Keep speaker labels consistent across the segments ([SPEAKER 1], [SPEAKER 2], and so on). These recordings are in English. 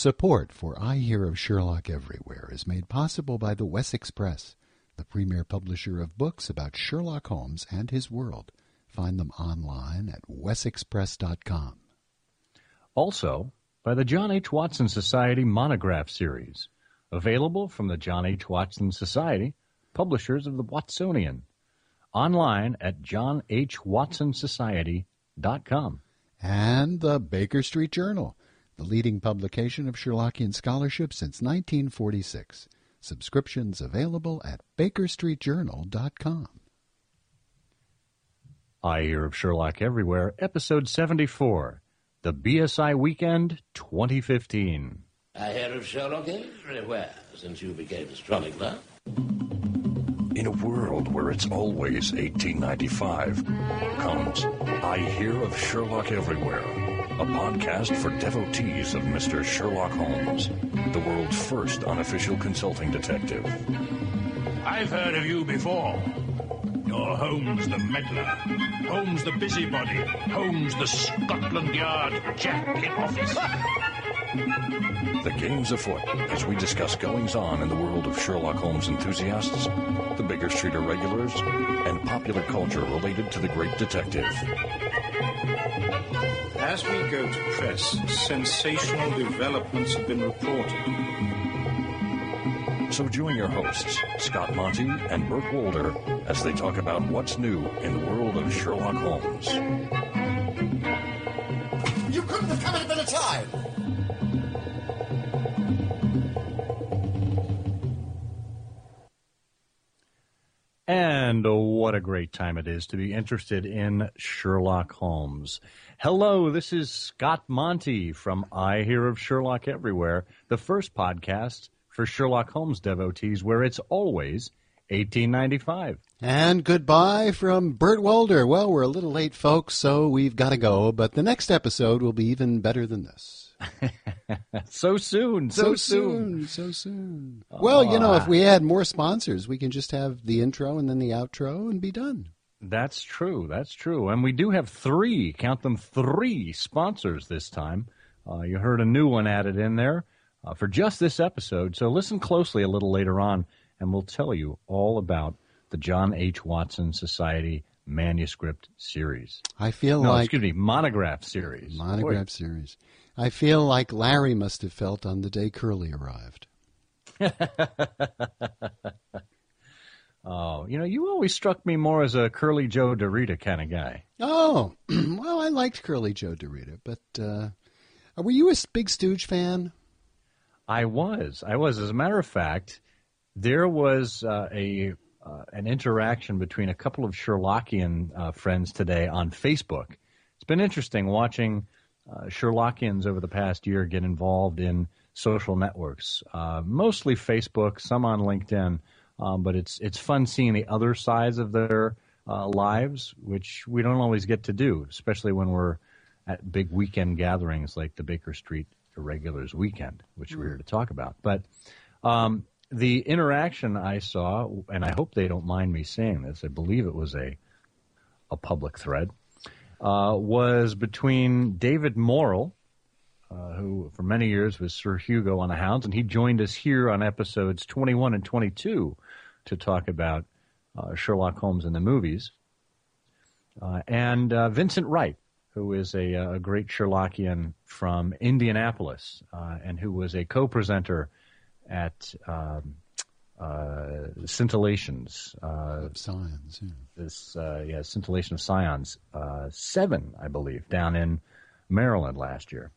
[SPEAKER 1] Support for I Hear of Sherlock Everywhere is made possible by the Wessex Press, the premier publisher of books about Sherlock Holmes and his world. Find them online at wessexpress.com.
[SPEAKER 2] Also, by the John H. Watson Society Monograph Series, available from the John H. Watson Society, publishers of the Watsonian, online at johnhwatsonsociety.com.
[SPEAKER 1] And the Baker Street Journal, the leading publication of Sherlockian scholarship since 1946. Subscriptions available at bakerstreetjournal.com.
[SPEAKER 2] I Hear of Sherlock Everywhere, Episode 74, The BSI Weekend 2015.
[SPEAKER 3] I hear of Sherlock everywhere since you became a chronicler.
[SPEAKER 4] In a world where it's always 1895, comes I Hear of Sherlock Everywhere, a podcast for devotees of Mr. Sherlock Holmes, the world's first unofficial consulting detective.
[SPEAKER 5] I've heard of you before. You're Holmes the meddler, Holmes the busybody, Holmes the Scotland Yard jack in office.
[SPEAKER 4] The game's afoot as we discuss goings on in the world of Sherlock Holmes enthusiasts, the Baker Street irregulars, and popular culture related to the great detective.
[SPEAKER 6] As we go to press, sensational developments have been reported.
[SPEAKER 4] So join your hosts, Scott Monty and Burt Wolder, as they talk about what's new in the world of Sherlock Holmes.
[SPEAKER 7] You couldn't have come at a better time.
[SPEAKER 2] And what a great time it is to be interested in Sherlock Holmes. Hello, this is Scott Monty from I Hear of Sherlock Everywhere, the first podcast for Sherlock Holmes devotees where it's always 1895.
[SPEAKER 1] And goodbye from Burt Wolder. Well, we're a little late, folks, so we've got to go, but the next episode will be even better than this.
[SPEAKER 2] so soon, so,
[SPEAKER 1] So soon, so soon. Well, you know, if we had more sponsors, we can just have the intro and then the outro and be done.
[SPEAKER 2] That's true. That's true. And we do have three, count them three sponsors this time. Uh, you heard a new one added in there uh, for just this episode. So listen closely a little later on, and we'll tell you all about the John H. Watson Society manuscript series.
[SPEAKER 1] I feel
[SPEAKER 2] No,
[SPEAKER 1] like
[SPEAKER 2] excuse me, monograph series.
[SPEAKER 1] monograph series. I feel like Larry must have felt on the day Curly arrived.
[SPEAKER 2] Oh, you know, you always struck me more as a Curly Joe DeRita kind of guy.
[SPEAKER 1] Oh, well, I liked Curly Joe DeRita, but uh, were you a big Stooge fan?
[SPEAKER 2] I was. I was. As a matter of fact, there was uh, a uh, an interaction between a couple of Sherlockian uh, friends today on Facebook. It's been interesting watching uh, Sherlockians over the past year get involved in social networks, uh, mostly Facebook, some on LinkedIn. Um, but it's it's fun seeing the other sides of their lives, which we don't always get to do, especially when we're at big weekend gatherings like the Baker Street Irregulars Weekend, which we're here to talk about. But um, the interaction I saw, and I hope they don't mind me saying this, I believe it was a a public thread, uh, was between David Morrill, uh, who for many years was Sir Hugo on the Hounds, and he joined us here on episodes 21 and 22 to talk about uh, Sherlock Holmes in the movies, uh, and uh, Vincent Wright, who is a, a great Sherlockian from Indianapolis, uh, and who was a co-presenter at um, uh, Scintillations. Uh,
[SPEAKER 1] Of science. Yeah.
[SPEAKER 2] this uh, yeah scintillation of scions uh, seven i believe down in maryland last year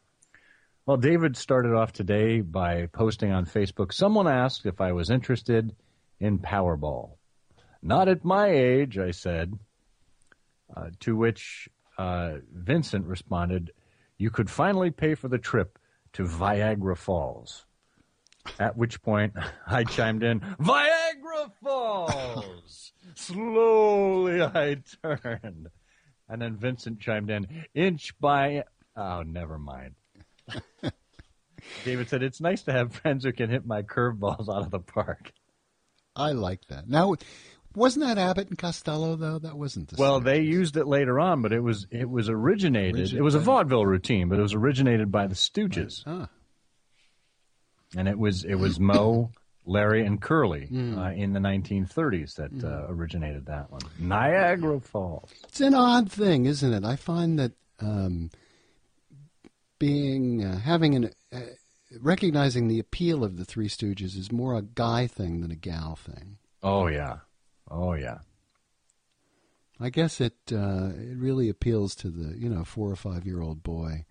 [SPEAKER 2] well david started off today by posting on facebook someone asked if i was interested in powerball not at my age i said uh, to which uh, vincent responded you could finally pay for the trip to viagra falls at which point I chimed in, Viagra Falls! Slowly I turned. And then Vincent chimed in, inch by. Oh, never mind. David said, It's nice to have friends who can hit my curveballs out of the park.
[SPEAKER 1] I like that. Now, wasn't that Abbott and Costello though? That wasn't the.
[SPEAKER 2] Well, they used it later on, but it was it was originated.
[SPEAKER 1] Origin-
[SPEAKER 2] it was a vaudeville routine, but it was originated by the Stooges.
[SPEAKER 1] Ah,
[SPEAKER 2] and it was it was Moe, Larry, and Curly uh, in the 1930s that uh, originated that one. Niagara Falls.
[SPEAKER 1] It's an odd thing, isn't it? I find that um, being uh, having an uh, recognizing the appeal of the Three Stooges is more a guy thing than a gal thing.
[SPEAKER 2] Oh yeah, oh yeah.
[SPEAKER 1] I guess it uh, it really appeals to the you know four or five year old boy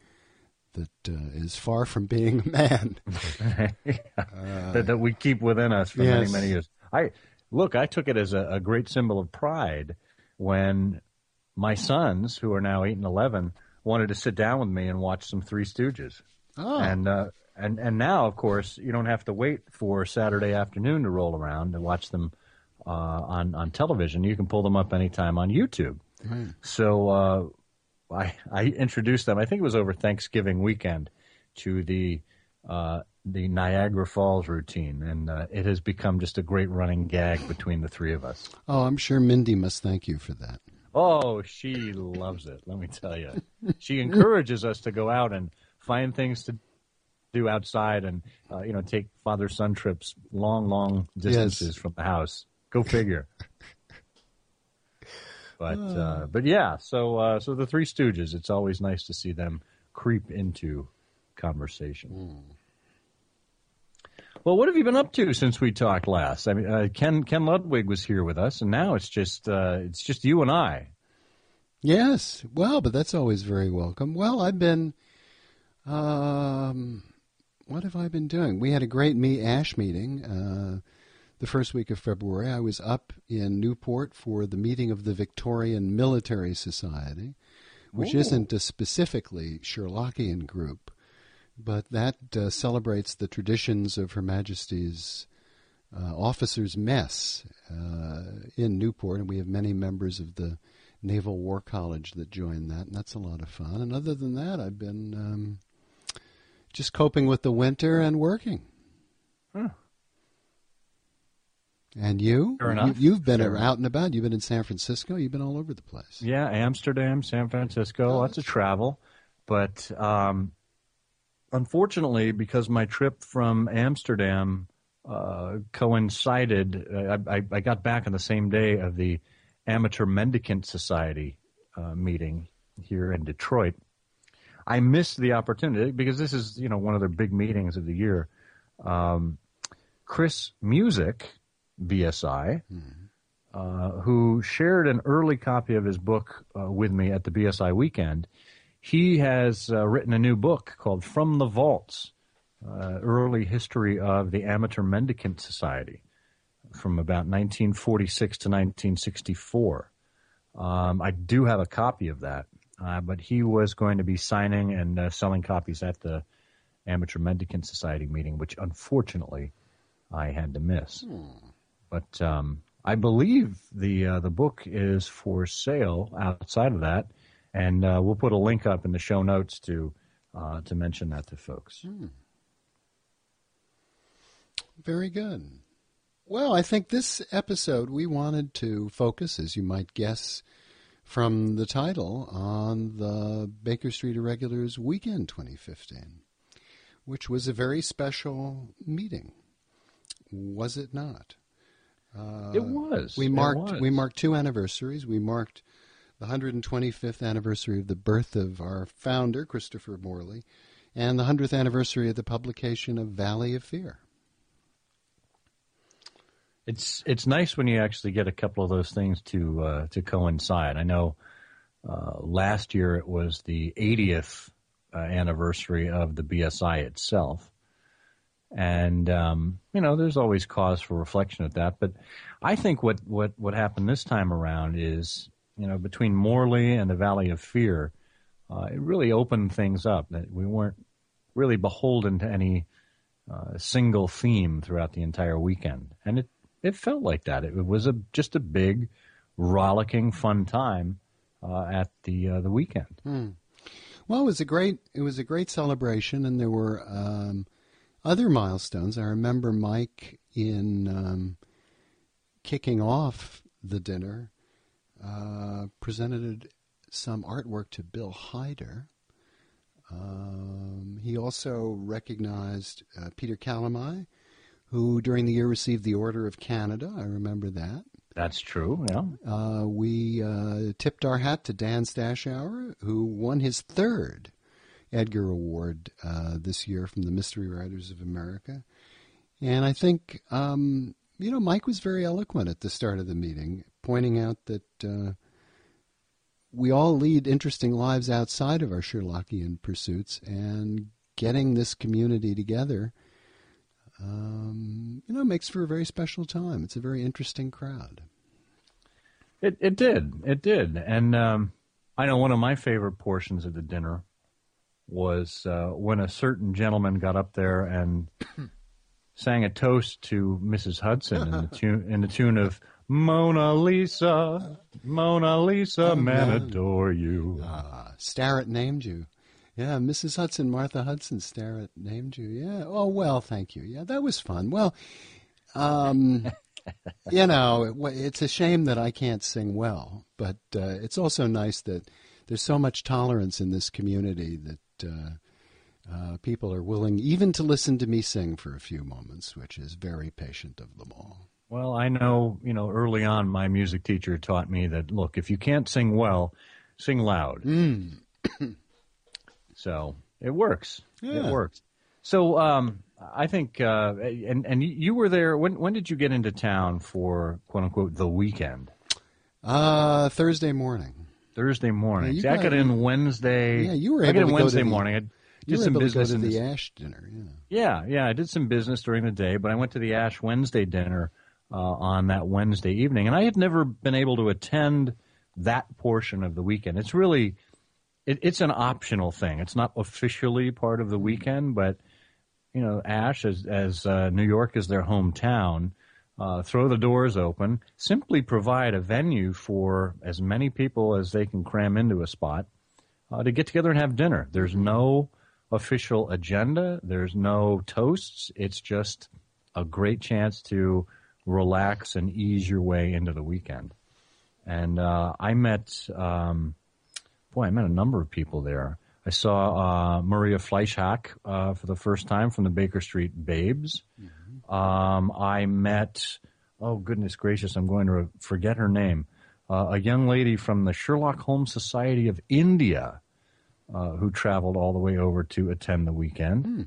[SPEAKER 1] that uh, is far from being a man.
[SPEAKER 2] that, that we keep within us for
[SPEAKER 1] Yes.
[SPEAKER 2] many many years. I look, I took it as a, a great symbol of pride when my sons, who are now eight and eleven, wanted to sit down with me and watch some Three Stooges.
[SPEAKER 1] Oh,
[SPEAKER 2] And uh, and and now, of course, you don't have to wait for Saturday afternoon to roll around to watch them uh, on on television. You can pull them up anytime on YouTube. So uh, I I introduced them. I think it was over Thanksgiving weekend to the uh, the Niagara Falls routine, and uh, it has become just a great running gag between the three of us.
[SPEAKER 1] oh, I'm sure Mindy must thank you for that.
[SPEAKER 2] Oh, she loves it. Let me tell you. She encourages us to go out and find things to do outside, and uh, you know, take father son trips long, long distances from the house. Go figure. but uh, but yeah, so uh, so the Three Stooges. It's always nice to see them creep into conversation. Well, what have you been up to since we talked last? I mean, uh, Ken Ken Ludwig was here with us, and now it's just uh, it's just you and I.
[SPEAKER 1] Yes, well, but that's always very welcome. Well, I've been, um, what have I been doing? We had a great me Ash meeting uh, the first week of February. I was up in Newport for the meeting of the Victorian Military Society, which
[SPEAKER 2] Ooh.
[SPEAKER 1] isn't a specifically Sherlockian group, but that uh, celebrates the traditions of Her Majesty's uh, officers' mess uh, in Newport, and we have many members of the Naval War College that join that, and that's a lot of fun. And other than that, I've been um, just coping with the winter and working.
[SPEAKER 2] Huh.
[SPEAKER 1] And you?
[SPEAKER 2] Fair enough.
[SPEAKER 1] you have been
[SPEAKER 2] Fair
[SPEAKER 1] out and about. You've been in San Francisco. You've been all over the place.
[SPEAKER 2] Yeah, Amsterdam, San Francisco, lots of travel. But um, unfortunately, because my trip from Amsterdam uh, coincided, I, I, I got back on the same day of the Amateur Mendicant Society uh, meeting here in Detroit. I missed the opportunity because this is, you know, one of their big meetings of the year. Um, Chris Music, BSI, uh, who shared an early copy of his book uh, with me at the BSI weekend. He has uh, written a new book called From the Vaults uh, Early History of the Amateur Mendicant Society from about 1946 to 1964. Um, I do have a copy of that, uh, but he was going to be signing and uh, selling copies at the Amateur Mendicant Society meeting, which unfortunately I had to miss. But um, I believe the uh, the book is for sale outside of that, and uh, we'll put a link up in the show notes to uh, to mention that to folks.
[SPEAKER 1] Very good. Well, I think this episode we wanted to focus, as you might guess from the title, on the Baker Street Irregulars Weekend 2015, which was a very special meeting. Was it not? Uh,
[SPEAKER 2] It was.
[SPEAKER 1] We marked
[SPEAKER 2] was.
[SPEAKER 1] we marked two anniversaries. We marked the 125th anniversary of the birth of our founder, Christopher Morley, and the 100th anniversary of the publication of Valley of Fear.
[SPEAKER 2] It's it's nice when you actually get a couple of those things to uh, to coincide. I know uh, last year it was the 80th uh, anniversary of the BSI itself, and um, you know there's always cause for reflection at that. But I think what what what happened this time around is you know between Morley and the Valley of Fear, uh, it really opened things up. That we weren't really beholden to any uh, single theme throughout the entire weekend, and it it felt like that. It was a just a big, rollicking, fun time uh, at the uh, the weekend.
[SPEAKER 1] Well, it was a great it was a great celebration, and there were um, other milestones. I remember Mike in um, kicking off the dinner uh, presented some artwork to Bill Hyder. Um, he also recognized uh, Peter Calamai, who during the year received the Order of Canada. I remember that.
[SPEAKER 2] That's true. Yeah.
[SPEAKER 1] Uh, we uh, tipped our hat to Dan Stashower, who won his third Edgar Award uh, this year from the Mystery Writers of America. And I think, um, you know, Mike was very eloquent at the start of the meeting, pointing out that uh, we all lead interesting lives outside of our Sherlockian pursuits, and getting this community together, um, you know, makes for a very special time. It's a very interesting crowd.
[SPEAKER 2] It it did. It did. And um, I know one of my favorite portions of the dinner was uh, when a certain gentleman got up there and sang a toast to Mrs. Hudson in the tune in the tune of Mona Lisa, Mona Lisa, man adore you.
[SPEAKER 1] Ah, Starrett named you. Yeah, Mrs. Hudson, Martha Hudson, Starrett named you. Yeah. Oh well, thank you. Yeah, that was fun. Well, um, you know, it, it's a shame that I can't sing well, but uh, it's also nice that there's so much tolerance in this community that uh, uh, people are willing even to listen to me sing for a few moments, which is very patient of them all.
[SPEAKER 2] Well, I know, you know, early on my music teacher taught me that look, if you can't sing well, sing loud.
[SPEAKER 1] Mm.
[SPEAKER 2] so it works.
[SPEAKER 1] Yeah.
[SPEAKER 2] It works. So um, I think, uh, and and you were there. When when did you get into town for quote unquote the weekend?
[SPEAKER 1] Uh, Thursday morning.
[SPEAKER 2] Thursday morning.
[SPEAKER 1] Yeah,
[SPEAKER 2] See, I
[SPEAKER 1] got-
[SPEAKER 2] got in Wednesday.
[SPEAKER 1] Yeah, you were
[SPEAKER 2] I
[SPEAKER 1] able
[SPEAKER 2] got
[SPEAKER 1] to
[SPEAKER 2] in
[SPEAKER 1] go to
[SPEAKER 2] Wednesday
[SPEAKER 1] the-
[SPEAKER 2] morning. I did some
[SPEAKER 1] able to go
[SPEAKER 2] business
[SPEAKER 1] to
[SPEAKER 2] in
[SPEAKER 1] the Ash dinner. Yeah.
[SPEAKER 2] Yeah, yeah, I did some business during the day, but I went to the Ash Wednesday dinner uh, on that Wednesday evening, and I had never been able to attend that portion of the weekend. It's really, it, it's an optional thing. It's not officially part of the weekend, but you know, Ash, as as uh, New York is their hometown, uh, throw the doors open. Simply provide a venue for as many people as they can cram into a spot uh, to get together and have dinner. There's no official agenda. There's no toasts. It's just a great chance to relax and ease your way into the weekend. And uh, I met, um, boy, I met a number of people there. I saw uh, Maria Fleischhack uh, for the first time from the Baker Street Babes. Um, I met, oh goodness gracious, I'm going to forget her name. Uh, a young lady from the Sherlock Holmes Society of India uh, who traveled all the way over to attend the weekend.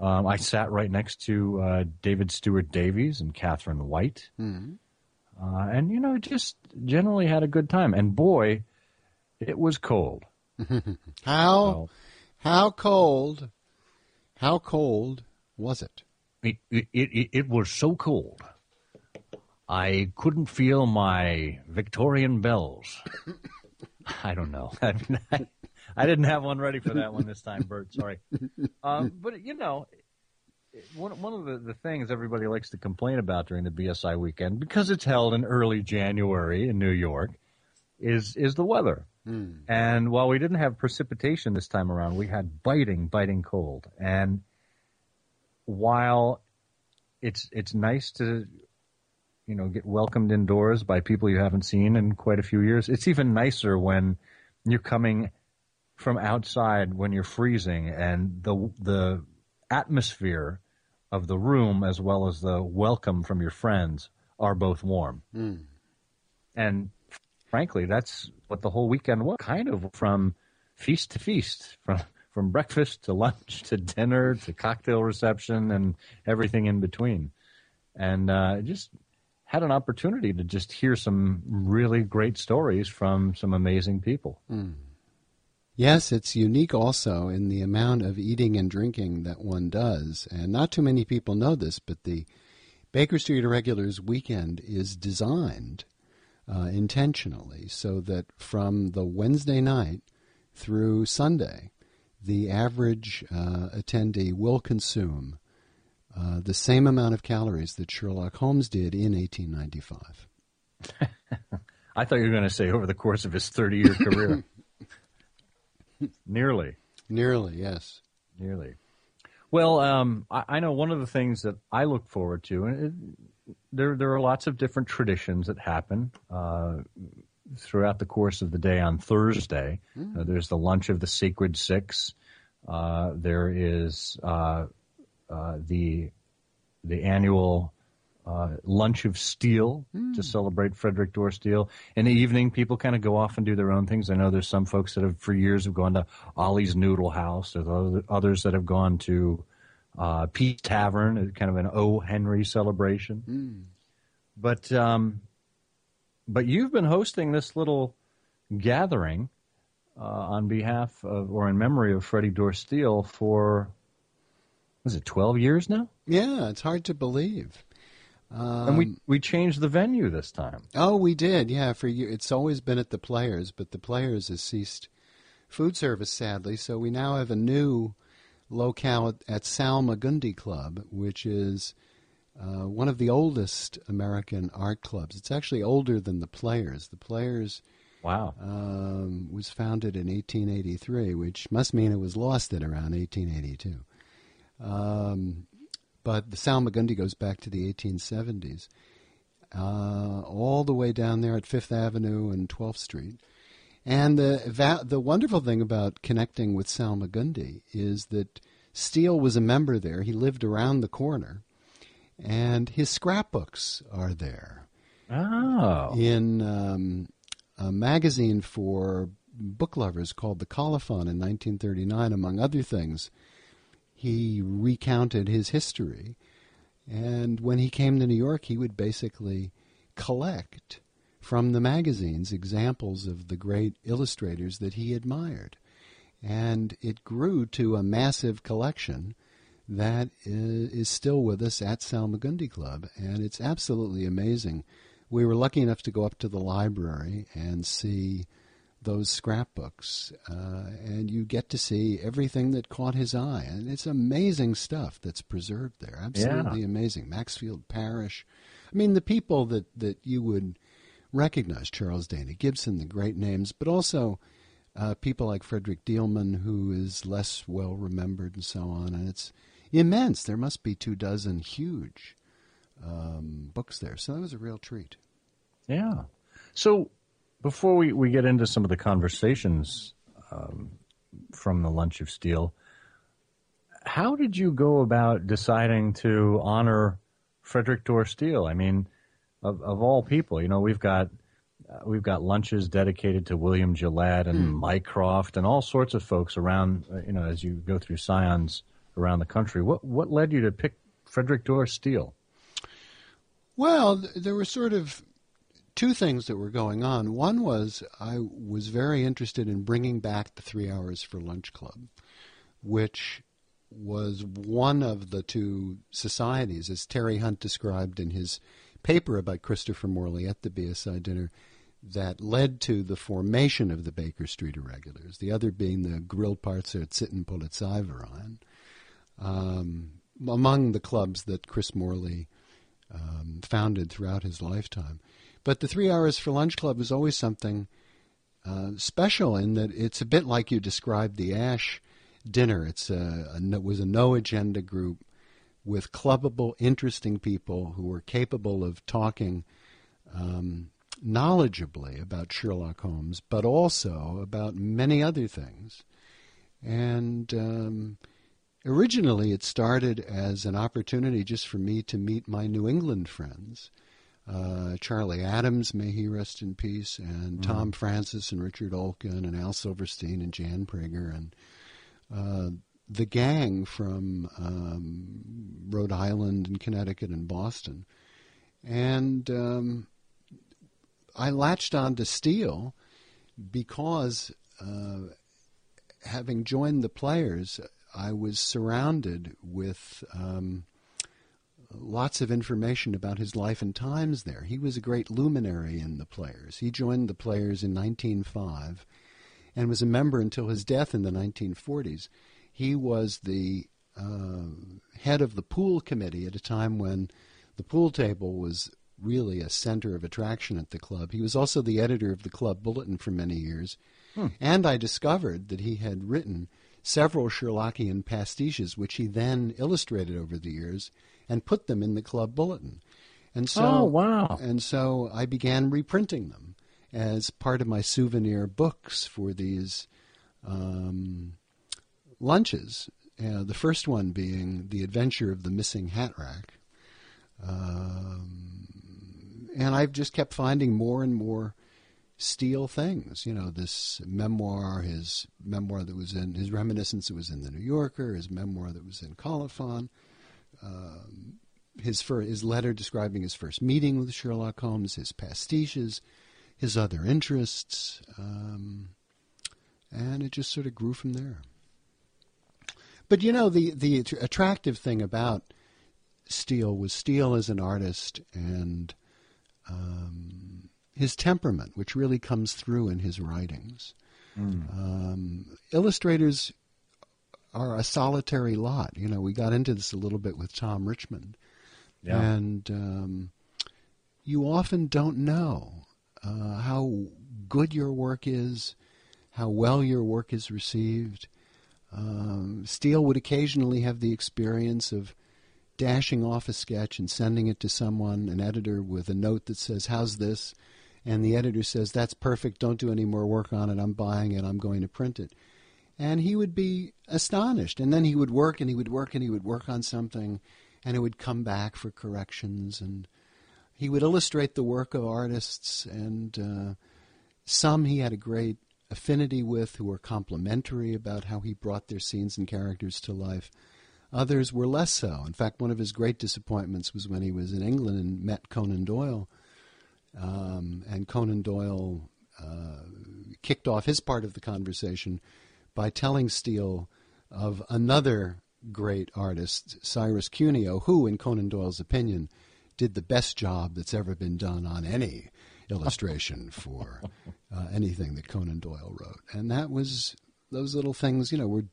[SPEAKER 2] Um, I sat right next to uh, David Stuart Davies and Catherine White. Uh, and, you know, just generally had a good time. And boy, it was cold.
[SPEAKER 1] How
[SPEAKER 2] So,
[SPEAKER 1] how cold? How cold was it?
[SPEAKER 2] It, it, it, it was so cold. I couldn't feel my Victorian bells. I don't know. I, mean, I, I didn't have one ready for that one this time, Bert. Sorry. Um, but, you know, one, one of the, the things everybody likes to complain about during the BSI weekend, because it's held in early January in New York, is, is the weather. And while we didn't have precipitation this time around, we had biting, biting cold. And while it's it's nice to you know get welcomed indoors by people you haven't seen in quite a few years, it's even nicer when you're coming from outside when you're freezing and the the atmosphere of the room as well as the welcome from your friends are both warm. Hmm. And frankly, that's what the whole weekend was kind of from feast to feast, from from breakfast to lunch to dinner to cocktail reception and everything in between. And uh, just had an opportunity to just hear some really great stories from some amazing people.
[SPEAKER 1] Yes, it's unique also in the amount of eating and drinking that one does. And not too many people know this, but the Baker Street Irregulars weekend is designed uh, intentionally so that from the Wednesday night through Sunday, the average uh, attendee will consume uh, the same amount of calories that Sherlock Holmes did in 1895.
[SPEAKER 2] I thought you were going to say over the course of his 30 year career. Nearly.
[SPEAKER 1] Nearly, yes.
[SPEAKER 2] Nearly. Well, um, I, I know one of the things that I look forward to, and it, there there are lots of different traditions that happen uh, throughout the course of the day on Thursday. Uh, there's the lunch of the Sacred Six. Uh, there is uh, uh, the the annual uh, lunch of steel to celebrate Frederick Dorr Steele. In the evening, people kind of go off and do their own things. I know there's some folks that have for years have gone to Ollie's Noodle House. There's other- others that have gone to uh, Pete's Tavern, kind of an O. Henry celebration. But um, but you've been hosting this little gathering uh, on behalf of or in memory of Freddie Dorr Steele for was it 12 years now?
[SPEAKER 1] Yeah, it's hard to believe.
[SPEAKER 2] and we we changed the venue this time.
[SPEAKER 1] Oh, we did. Yeah, for you, it's always been at the Players, but the Players has ceased food service sadly. So we now have a new locale at, at Salmagundi Club, which is uh, one of the oldest American art clubs. It's actually older than the Players. The Players
[SPEAKER 2] Wow.
[SPEAKER 1] um, was founded in 1883, which must mean it was lost at around 1882. Um, but the Salmagundi goes back to the 1870s, uh, all the way down there at Fifth Avenue and 12th Street. And the va- the wonderful thing about connecting with Salmagundi is that Steele was a member there. He lived around the corner, and his scrapbooks are there
[SPEAKER 2] Oh.
[SPEAKER 1] in um, a magazine for book lovers called The Colophon in 1939, among other things. He recounted his history. And when he came to New York, he would basically collect from the magazines examples of the great illustrators that he admired. And it grew to a massive collection that is still with us at Salmagundi Club. And it's absolutely amazing. We were lucky enough to go up to the library and see those scrapbooks, uh, and you get to see everything that caught his eye, and it's amazing stuff that's preserved there. Absolutely amazing. Maxfield Parrish, I mean, the people that that you would recognize: Charles Dana Gibson, the great names, but also uh, people like Frederick Dielman, who is less well remembered, and so on. And it's immense. There must be two dozen huge um, books there, so that was a real treat.
[SPEAKER 2] Yeah. So before we, we get into some of the conversations um, from the Lunch of Steel, how did you go about deciding to honor Frederick Dorr Steele? I mean, of, of all people, you know, we've got uh, we've got lunches dedicated to William Gillette and Mike Croft and all sorts of folks around. uh, You know, as you go through Scions around the country, what what led you to pick Frederick Dorr Steele?
[SPEAKER 1] Well, there were sort of two things that were going on. One was I was very interested in bringing back the Three Hours for Lunch Club, which was one of the two societies, as Terry Hunt described in his paper about Christopher Morley at the BSI dinner, that led to the formation of the Baker Street Irregulars, the other being the Grillparzer Sitten Polizeiverein, um, among the clubs that Chris Morley um, founded throughout his lifetime. But the Three Hours for Lunch Club is always something uh, special in that it's a bit like you described the Ash dinner. It's a, a no- was a no agenda group with clubbable, interesting people who were capable of talking um, knowledgeably about Sherlock Holmes, but also about many other things. And um, originally, it started as an opportunity just for me to meet my New England friends. Uh, Charlie Adams, may he rest in peace, and Tom Francis and Richard Olkin and Al Silverstein and Jan Prager and uh, the gang from um, Rhode Island and Connecticut and Boston. And um, I latched on to Steele because, uh, having joined the players, I was surrounded with um, lots of information about his life and times there. He was a great luminary in the players. He joined the players in 1905 and was a member until his death in the 1940s. He was the uh, head of the pool committee at a time when the pool table was really a center of attraction at the club. He was also the editor of the club bulletin for many years. And I discovered that he had written several Sherlockian pastiches, which he then illustrated over the years and put them in the club bulletin. And so,
[SPEAKER 2] Oh, wow.
[SPEAKER 1] And so I began reprinting them as part of my souvenir books for these um, lunches. Uh, the first one being The Adventure of the Missing Hat Rack. Um, and I've just kept finding more and more Steele things. You know, this memoir, his memoir that was in his reminiscence that was in the New Yorker, his memoir that was in Colophon, um, his fir- his letter describing his first meeting with Sherlock Holmes, his pastiches, his other interests, um, and it just sort of grew from there. But you know, the the attractive thing about Steele was Steele as an artist and um, his temperament, which really comes through in his writings. Mm. Um, illustrators are a solitary lot. You know, we got into this a little bit with Tom Richmond, yeah. and um, you often don't know uh, how good your work is, how well your work is received. Um, Steele would occasionally have the experience of dashing off a sketch and sending it to someone, an editor, with a note that says, How's this? And the editor says, That's perfect. Don't do any more work on it. I'm buying it. I'm going to print it. And he would be astonished. And then he would work and he would work and he would work on something and it would come back for corrections. And he would illustrate the work of artists. And uh, some he had a great affinity with who were complimentary about how he brought their scenes and characters to life. Others were less so. In fact, one of his great disappointments was when he was in England and met Conan Doyle. Um, and Conan Doyle uh, kicked off his part of the conversation by telling Steele of another great artist, Cyrus Cuneo, who, in Conan Doyle's opinion, did the best job that's ever been done on any illustration for uh, anything that Conan Doyle wrote. And that was those little things, you know, were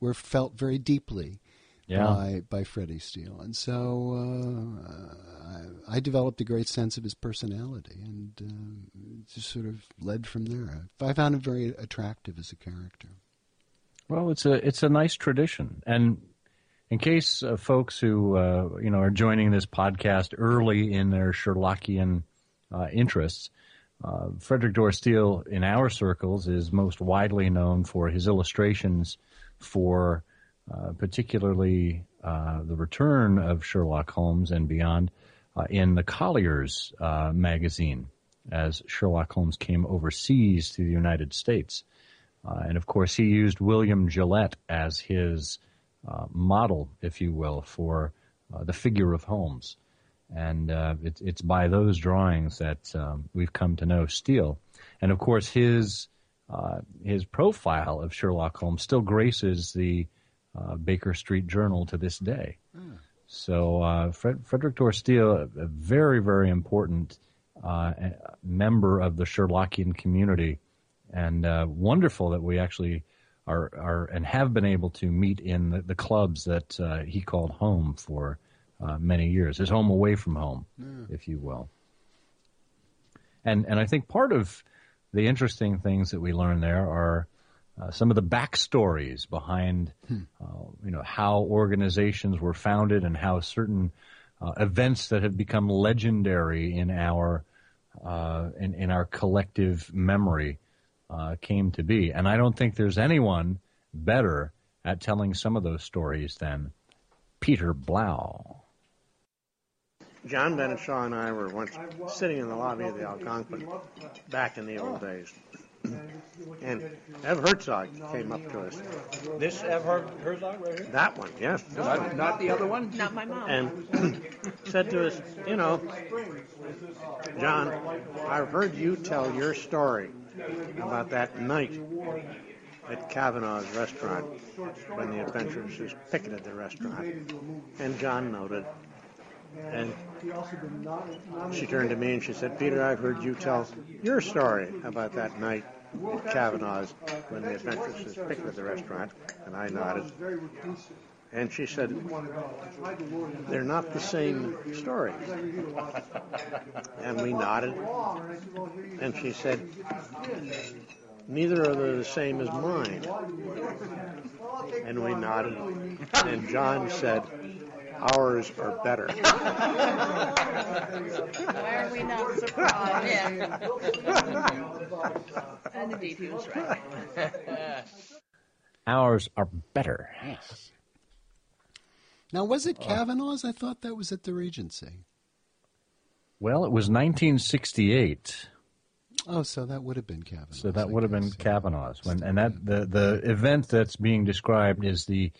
[SPEAKER 1] were felt very deeply yeah. by by Freddie Steele, and so uh, I, I, developed a great sense of his personality, and uh, just sort of led from there. I found him very attractive as a character.
[SPEAKER 2] Well, it's a it's a nice tradition, and in case uh, folks who uh, you know are joining this podcast early in their Sherlockian uh, interests. Uh, Frederick Dorr Steele, in our circles, is most widely known for his illustrations for uh, particularly uh, the return of Sherlock Holmes and beyond uh, in the Collier's uh, magazine as Sherlock Holmes came overseas to the United States. and of course, he used William Gillette as his model, if you will, for the figure of Holmes and uh, it's by those drawings that um, we've come to know Steele, and of course his uh, his profile of Sherlock Holmes still graces the uh, Baker Street Journal to this day. Mm. So uh, Fred, Frederick Dorr a, very very important uh, member of the Sherlockian community, and uh, wonderful that we actually. Are, are and have been able to meet in the, the clubs that he called home for uh, many years, his home away from home, yeah. if you will. And and I think part of the interesting things that we learn there are uh, some of the backstories behind, hmm. uh, you know, how organizations were founded and how certain uh, events that have become legendary in our uh, in, in our collective memory uh, came to be. And I don't think there's anyone better at telling some of those stories than Peter Blau.
[SPEAKER 8] John Bennett Shaw and I were once sitting in the lobby of the Algonquin back in the old days. And Ev Herzog came up to us.
[SPEAKER 9] This Ev Herzog right here?
[SPEAKER 8] That one, yes.
[SPEAKER 9] Not, not the other one?
[SPEAKER 10] Not my mom.
[SPEAKER 8] And said to us, you know, John, I've heard you tell your story about that night at Cavanagh's restaurant when the adventurers picketed the restaurant. And John noted and she turned to me and she said, Peter, I've heard you tell your story about that night at Cavanagh's when the adventuresses picked at the restaurant. And I nodded. And she said, they're not the same story. And we nodded. And she said, neither are they the same as mine. And we nodded. And John said, ours are better.
[SPEAKER 10] Why are we not surprised? Yeah. and indeed, he was right.
[SPEAKER 2] Ours are better.
[SPEAKER 1] Yes. Now, was it Cavanagh's? I thought that was at the Regency.
[SPEAKER 2] Well, it was 1968.
[SPEAKER 1] Oh, so that would have been Cavanagh.
[SPEAKER 2] So that would have been Cavanagh's when, and that the the event that's being described is the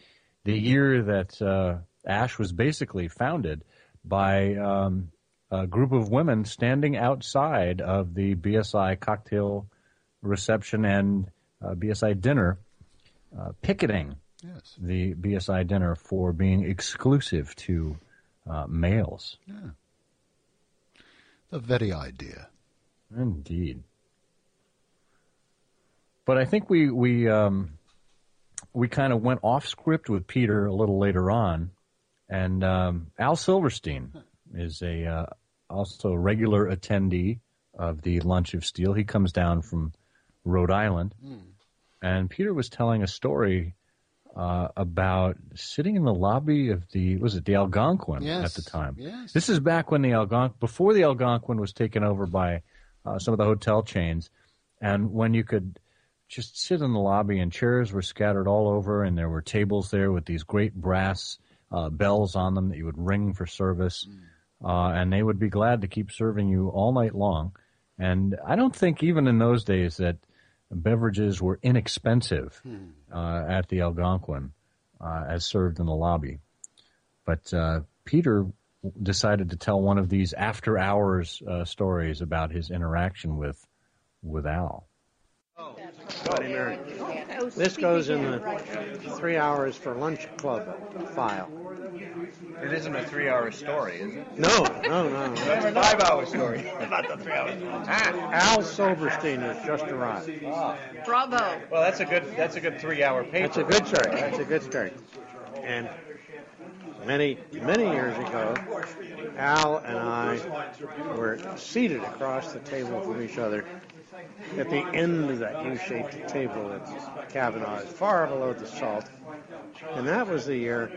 [SPEAKER 2] the year that uh, Ash was basically founded by um, a group of women standing outside of the BSI cocktail reception and uh, BSI dinner, uh, picketing
[SPEAKER 1] Yes.
[SPEAKER 2] the BSI dinner for being exclusive to uh, males.
[SPEAKER 1] Yeah. The very idea.
[SPEAKER 2] Indeed. But I think we we um, we kind of went off script with Peter a little later on, and um, Al Silverstein is a uh, also a regular attendee of the Lunch of Steel. He comes down from Rhode Island, and Peter was telling a story uh, about sitting in the lobby of the was it the Algonquin
[SPEAKER 1] Yes.
[SPEAKER 2] at the time.
[SPEAKER 1] Yes.
[SPEAKER 2] This is back when the Algonquin before the Algonquin was taken over by uh, some of the hotel chains, and when you could just sit in the lobby and chairs were scattered all over, and there were tables there with these great brass uh, bells on them that you would ring for service, uh, and they would be glad to keep serving you all night long. And I don't think even in those days that beverages were inexpensive uh, at the Algonquin uh, as served in the lobby. But uh, Peter decided to tell one of these after hours uh, stories about his interaction with with Al.
[SPEAKER 8] Bloody Mary. This goes in the three hours for lunch club file.
[SPEAKER 9] It isn't a three-hour story, is it?
[SPEAKER 8] No, no, no.
[SPEAKER 9] It's a five-hour story, not the three-hour. Ah,
[SPEAKER 8] Al Silverstein has just arrived.
[SPEAKER 10] Bravo.
[SPEAKER 9] well, that's a good. That's a good three-hour paper.
[SPEAKER 8] That's a good story. That's a good story. And many, many years ago, Al and I were seated across the table from each other at the end of that U-shaped table at Cavanagh's, far below the salt. And that was the year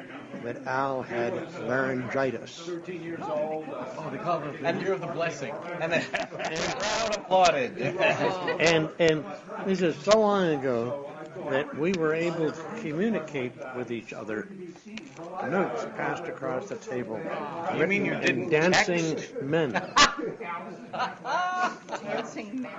[SPEAKER 8] that Al had laryngitis.
[SPEAKER 9] And year of the blessing, and the, and the crowd applauded.
[SPEAKER 8] And and this is so long ago that we were able to communicate with each other. Notes passed across the table.
[SPEAKER 9] You mean you didn't
[SPEAKER 8] dancing
[SPEAKER 9] text?
[SPEAKER 8] men.
[SPEAKER 10] Dancing men.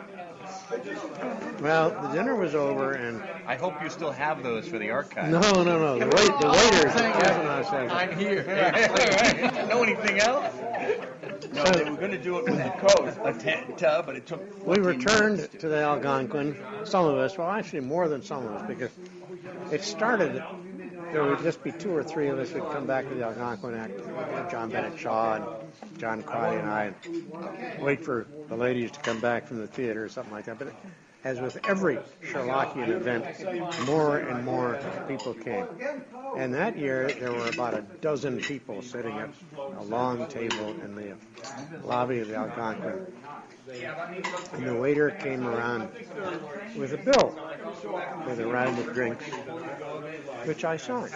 [SPEAKER 8] Well, the dinner was over, and
[SPEAKER 9] I hope you still have those for the archive.
[SPEAKER 8] no, no, no. The, wait, the waiters at Cavanagh said,
[SPEAKER 9] I'm here. know anything else? No, they were going to do it with the code, a t- tub, but it took.
[SPEAKER 8] we
[SPEAKER 9] 14
[SPEAKER 8] returned
[SPEAKER 9] minutes.
[SPEAKER 8] to the Algonquin. Some of us, well, actually more than some of us, because it started. There would just be two or three of us who'd come back to the Algonquin Act. John Bennett Shaw and John Crotty and I, and wait for the ladies to come back from the theater or something like that. But as with every Sherlockian event, more and more people came. And that year, there were about a dozen people sitting at a long table in the lobby of the Algonquin. And the waiter came around with a bill with a round of drinks, which I signed.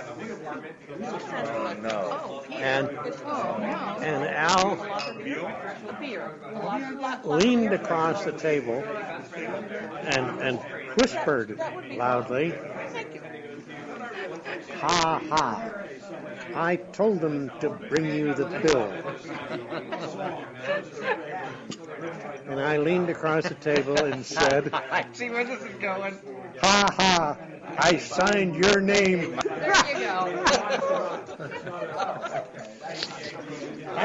[SPEAKER 9] Oh, no.
[SPEAKER 8] And and Al leaned across the table and and whispered loudly, "Ha ha! I told them to bring you the bill." And I leaned across the table and said,
[SPEAKER 9] I see where this is going.
[SPEAKER 8] "Ha ha! I signed your name."
[SPEAKER 10] There you go.
[SPEAKER 11] Oh,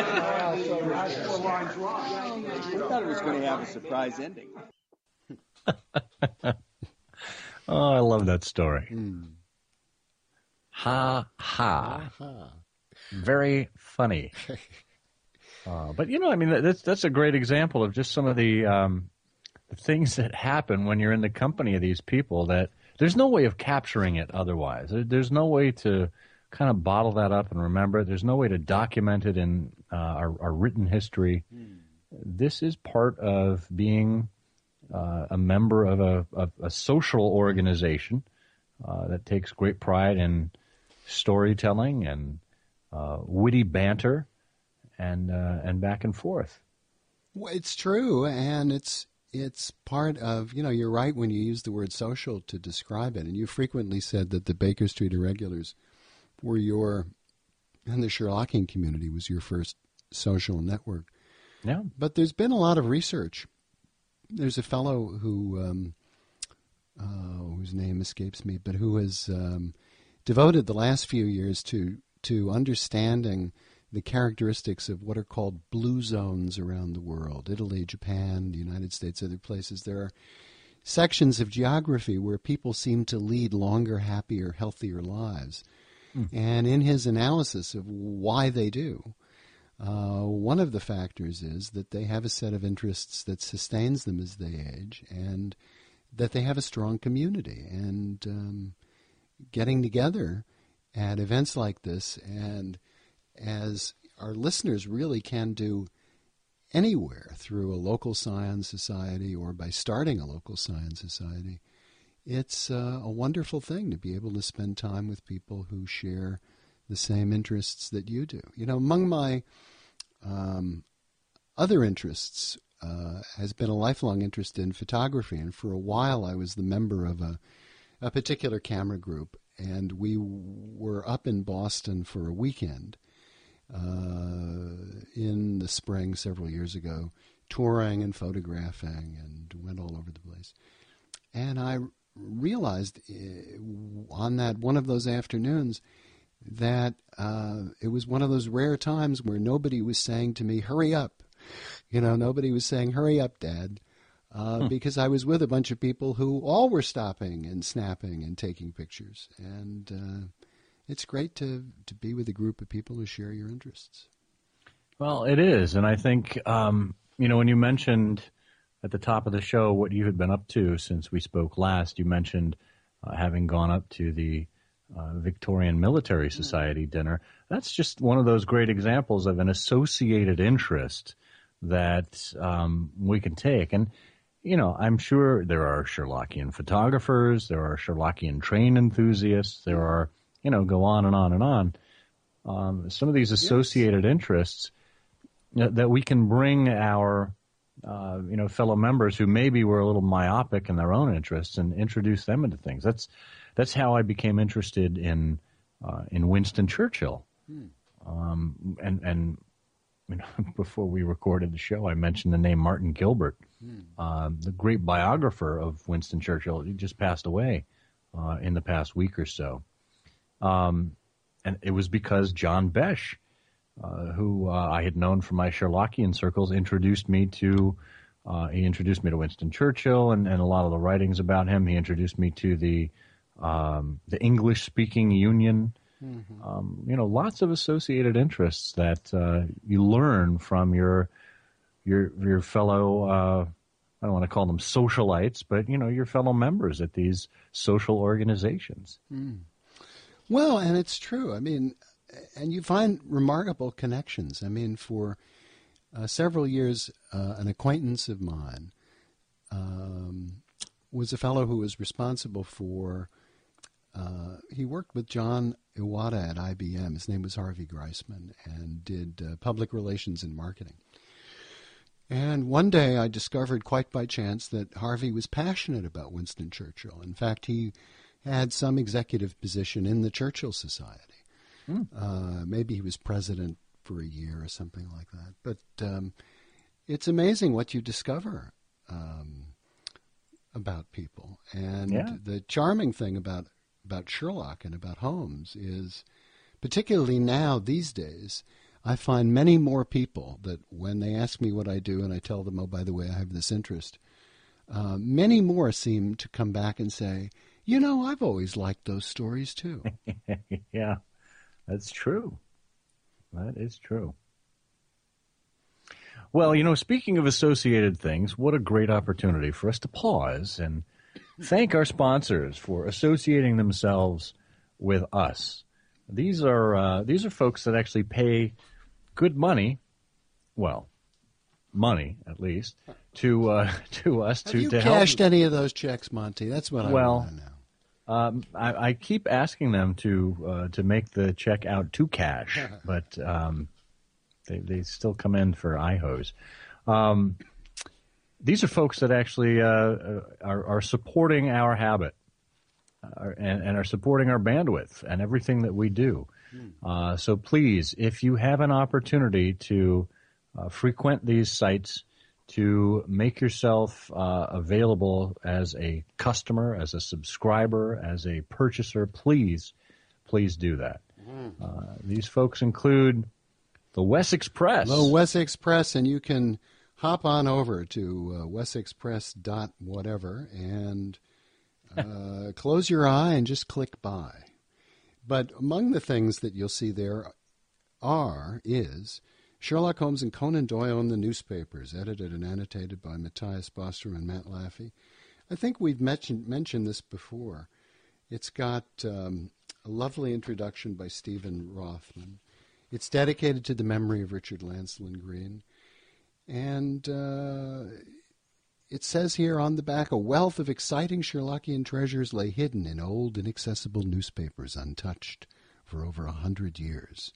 [SPEAKER 11] I thought it was going to have a surprise ending.
[SPEAKER 2] Oh, I love that story.
[SPEAKER 1] Hmm.
[SPEAKER 2] Ha ha. Very funny. Uh, but you know, I mean, that's that's a great example of just some of the um, the things that happen when you're in the company of these people. That there's no way of capturing it otherwise. There, there's no way to kind of bottle that up and remember it. There's no way to document it in uh, our, our written history. This is part of being uh, a member of a, of a social organization uh, that takes great pride in storytelling and uh, witty banter and uh, and back and forth.
[SPEAKER 1] Well, it's true, and it's it's part of you know you're right when you use the word social to describe it, and you frequently said that the Baker Street Irregulars were your and the Sherlockian community was your first social network.
[SPEAKER 2] Yeah.
[SPEAKER 1] But there's been a lot of research. There's a fellow who um, uh, whose name escapes me, but who has um, devoted the last few years to to understanding the characteristics of what are called blue zones around the world Italy, Japan, the United States, other places. There are sections of geography where people seem to lead longer, happier, healthier lives. Mm. And in his analysis of why they do, uh, one of the factors is that they have a set of interests that sustains them as they age and that they have a strong community. And um, getting together at events like this and as our listeners really can do anywhere through a local scion society or by starting a local scion society. It's uh, a wonderful thing to be able to spend time with people who share the same interests that you do. You know, among my um, other interests uh, has been a lifelong interest in photography, and for a while I was the member of a, a particular camera group, and we were up in Boston for a weekend uh, in the spring several years ago, touring and photographing, and went all over the place. And I realized uh, on that one of those afternoons that uh, it was one of those rare times where nobody was saying to me, "Hurry up," you know, nobody was saying, "Hurry up, Dad." Uh, hmm. Because I was with a bunch of people who all were stopping and snapping and taking pictures, and uh, it's great to to be with a group of people who share your interests.
[SPEAKER 2] Well, it is, and I think um, you know when you mentioned at the top of the show what you had been up to since we spoke last. You mentioned uh, having gone up to the uh, Victorian Military. Society dinner. That's just one of those great examples of an associated interest that um, we can take. And, you know, I'm sure there are Sherlockian photographers, there are Sherlockian train enthusiasts, there are you know, go on and on and on. Um, some of these associated yes. interests that we can bring our, uh, you know, fellow members who maybe were a little myopic in their own interests and introduce them into things. That's that's how I became interested in uh, in Winston Churchill. Hmm. Um, and and you know, before we recorded the show, I mentioned the name Martin Gilbert, hmm. uh, the great biographer of Winston Churchill. He just passed away uh, in the past week or so. Um, and it was because John Besh, uh, who uh, I had known from my Sherlockian circles, introduced me to. Uh, he introduced me to Winston Churchill and, and a lot of the writings about him. He introduced me to the um, the English speaking Union. Mm-hmm. Um, you know, lots of associated interests that uh, you learn from your your your fellow. Uh, I don't want to call them socialites, but you know, your fellow members at these social organizations.
[SPEAKER 1] Mm. Well, and it's true. I mean, and you find remarkable connections. I mean, for uh, several years, uh, an acquaintance of mine um, was a fellow who was responsible for. Uh, he worked with John Iwata at IBM. His name was Harvey Greisman, and did uh, public relations and marketing. And one day I discovered quite by chance that Harvey was passionate about Winston Churchill. In fact, he had some executive position in the Churchill Society. Mm. Uh, maybe he was president for a year or something like that. But um, it's amazing what you discover um, about people. And yeah. the charming thing about about Sherlock and about Holmes is, particularly now these days, I find many more people that when they ask me what I do and I tell them, oh, by the way, I have this interest, uh, many more seem to come back and say, you know, I've always liked those stories too.
[SPEAKER 2] yeah, that's true. That is true. Well, you know, speaking of associated things, what a great opportunity for us to pause and thank our sponsors for associating themselves with us. These are uh, these are folks that actually pay good money, well, money at least, to uh, to us
[SPEAKER 1] Have
[SPEAKER 2] to
[SPEAKER 1] you
[SPEAKER 2] to
[SPEAKER 1] cashed
[SPEAKER 2] help.
[SPEAKER 1] any of those checks, Monty? That's what I
[SPEAKER 2] well,
[SPEAKER 1] want to know.
[SPEAKER 2] Um, I, I, keep asking them to uh, to make the check out to cash, but um, they they still come in for IHOs. Um, these are folks that actually uh, uh, are, are supporting our habit uh, and, and are supporting our bandwidth and everything that we do. Uh, so please, if you have an opportunity to uh, frequent these sites, to make yourself uh, available as a customer, as a subscriber, as a purchaser, please, please do that. Uh, these folks include the Wessex Press.
[SPEAKER 1] The Wessex Press, and you can hop on over to uh, wessexpress whatever and uh, close your eye and just click buy. But among the things that you'll see there are is Sherlock Holmes and Conan Doyle in the newspapers, edited and annotated by Mattias Boström and Matt Laffey. I think we've mentioned mentioned this before. It's got um, a lovely introduction by Steven Rothman. It's dedicated to the memory of Richard Lancelyn Green. And uh, it says here on the back a wealth of exciting Sherlockian treasures lay hidden in old, inaccessible newspapers, untouched for over a hundred years.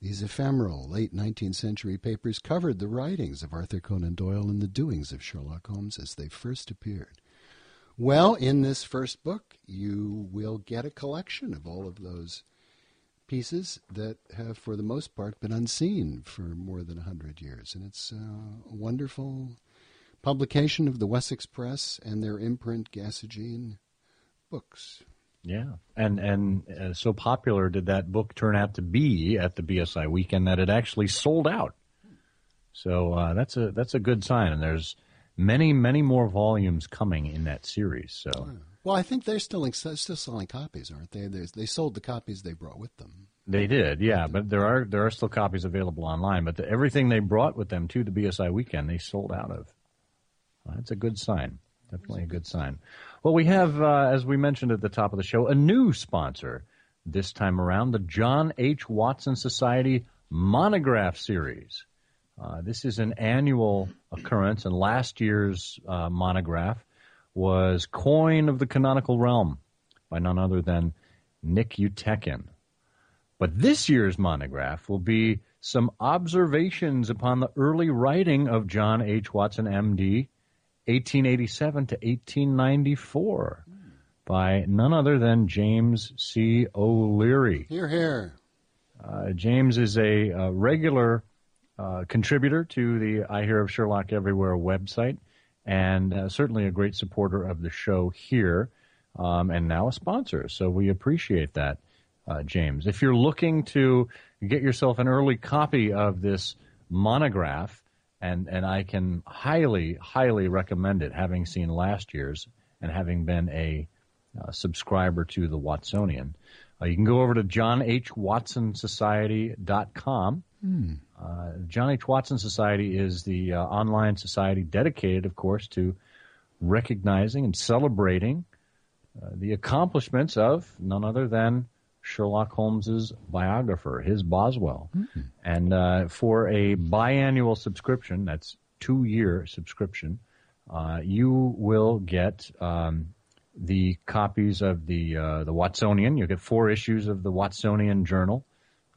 [SPEAKER 1] These ephemeral, late 19th century papers covered the writings of Arthur Conan Doyle and the doings of Sherlock Holmes as they first appeared. Well, in this first book, you will get a collection of all of those pieces that have, for the most part, been unseen for more than a hundred years. And it's uh, a wonderful publication of the Wessex Press and their imprint, Gasogene Books.
[SPEAKER 2] Yeah, and and uh, so popular did that book turn out to be at the BSI weekend that it actually sold out. So uh, that's a that's a good sign, and there's many many more volumes coming in that series. So
[SPEAKER 1] Well, I think they're still still selling copies, aren't they? They, they sold the copies they brought with them.
[SPEAKER 2] they did, yeah, but there are there are still copies available online. But the, everything they brought with them to the BSI weekend, they sold out of. Well, that's a good sign. Definitely a good sign. Well, we have, uh, as we mentioned at the top of the show, a new sponsor this time around, the John H. Watson Society Monograph Series. Uh, this is an annual occurrence, and last year's uh, monograph was Coin of the Canonical Realm by none other than Nick Utechin. But this year's monograph will be some observations upon the early writing of John H. Watson, MD, 1887 to 1894, by none other than James C. O'Leary.
[SPEAKER 1] Here, here.
[SPEAKER 2] Uh, James is a, uh regular uh, contributor to the I Hear of Sherlock Everywhere website, and uh, certainly a great supporter of the show here, um, and now a sponsor. So we appreciate that, uh, James. If you're looking to get yourself an early copy of this monograph, and and I can highly highly recommend it, having seen last year's and having been a uh, subscriber to the Watsonian. Uh, you can go over to johnhwatsonsociety.com.
[SPEAKER 1] Hmm.
[SPEAKER 2] Uh, John H. Watson Society is the uh, online society dedicated, of course, to recognizing and celebrating uh, the accomplishments of none other than Sherlock Holmes's biographer, his Boswell. And uh, for a biannual subscription, that's two year subscription, uh, you will get um, the copies of the uh, the Watsonian. You'll get four issues of the Watsonian Journal,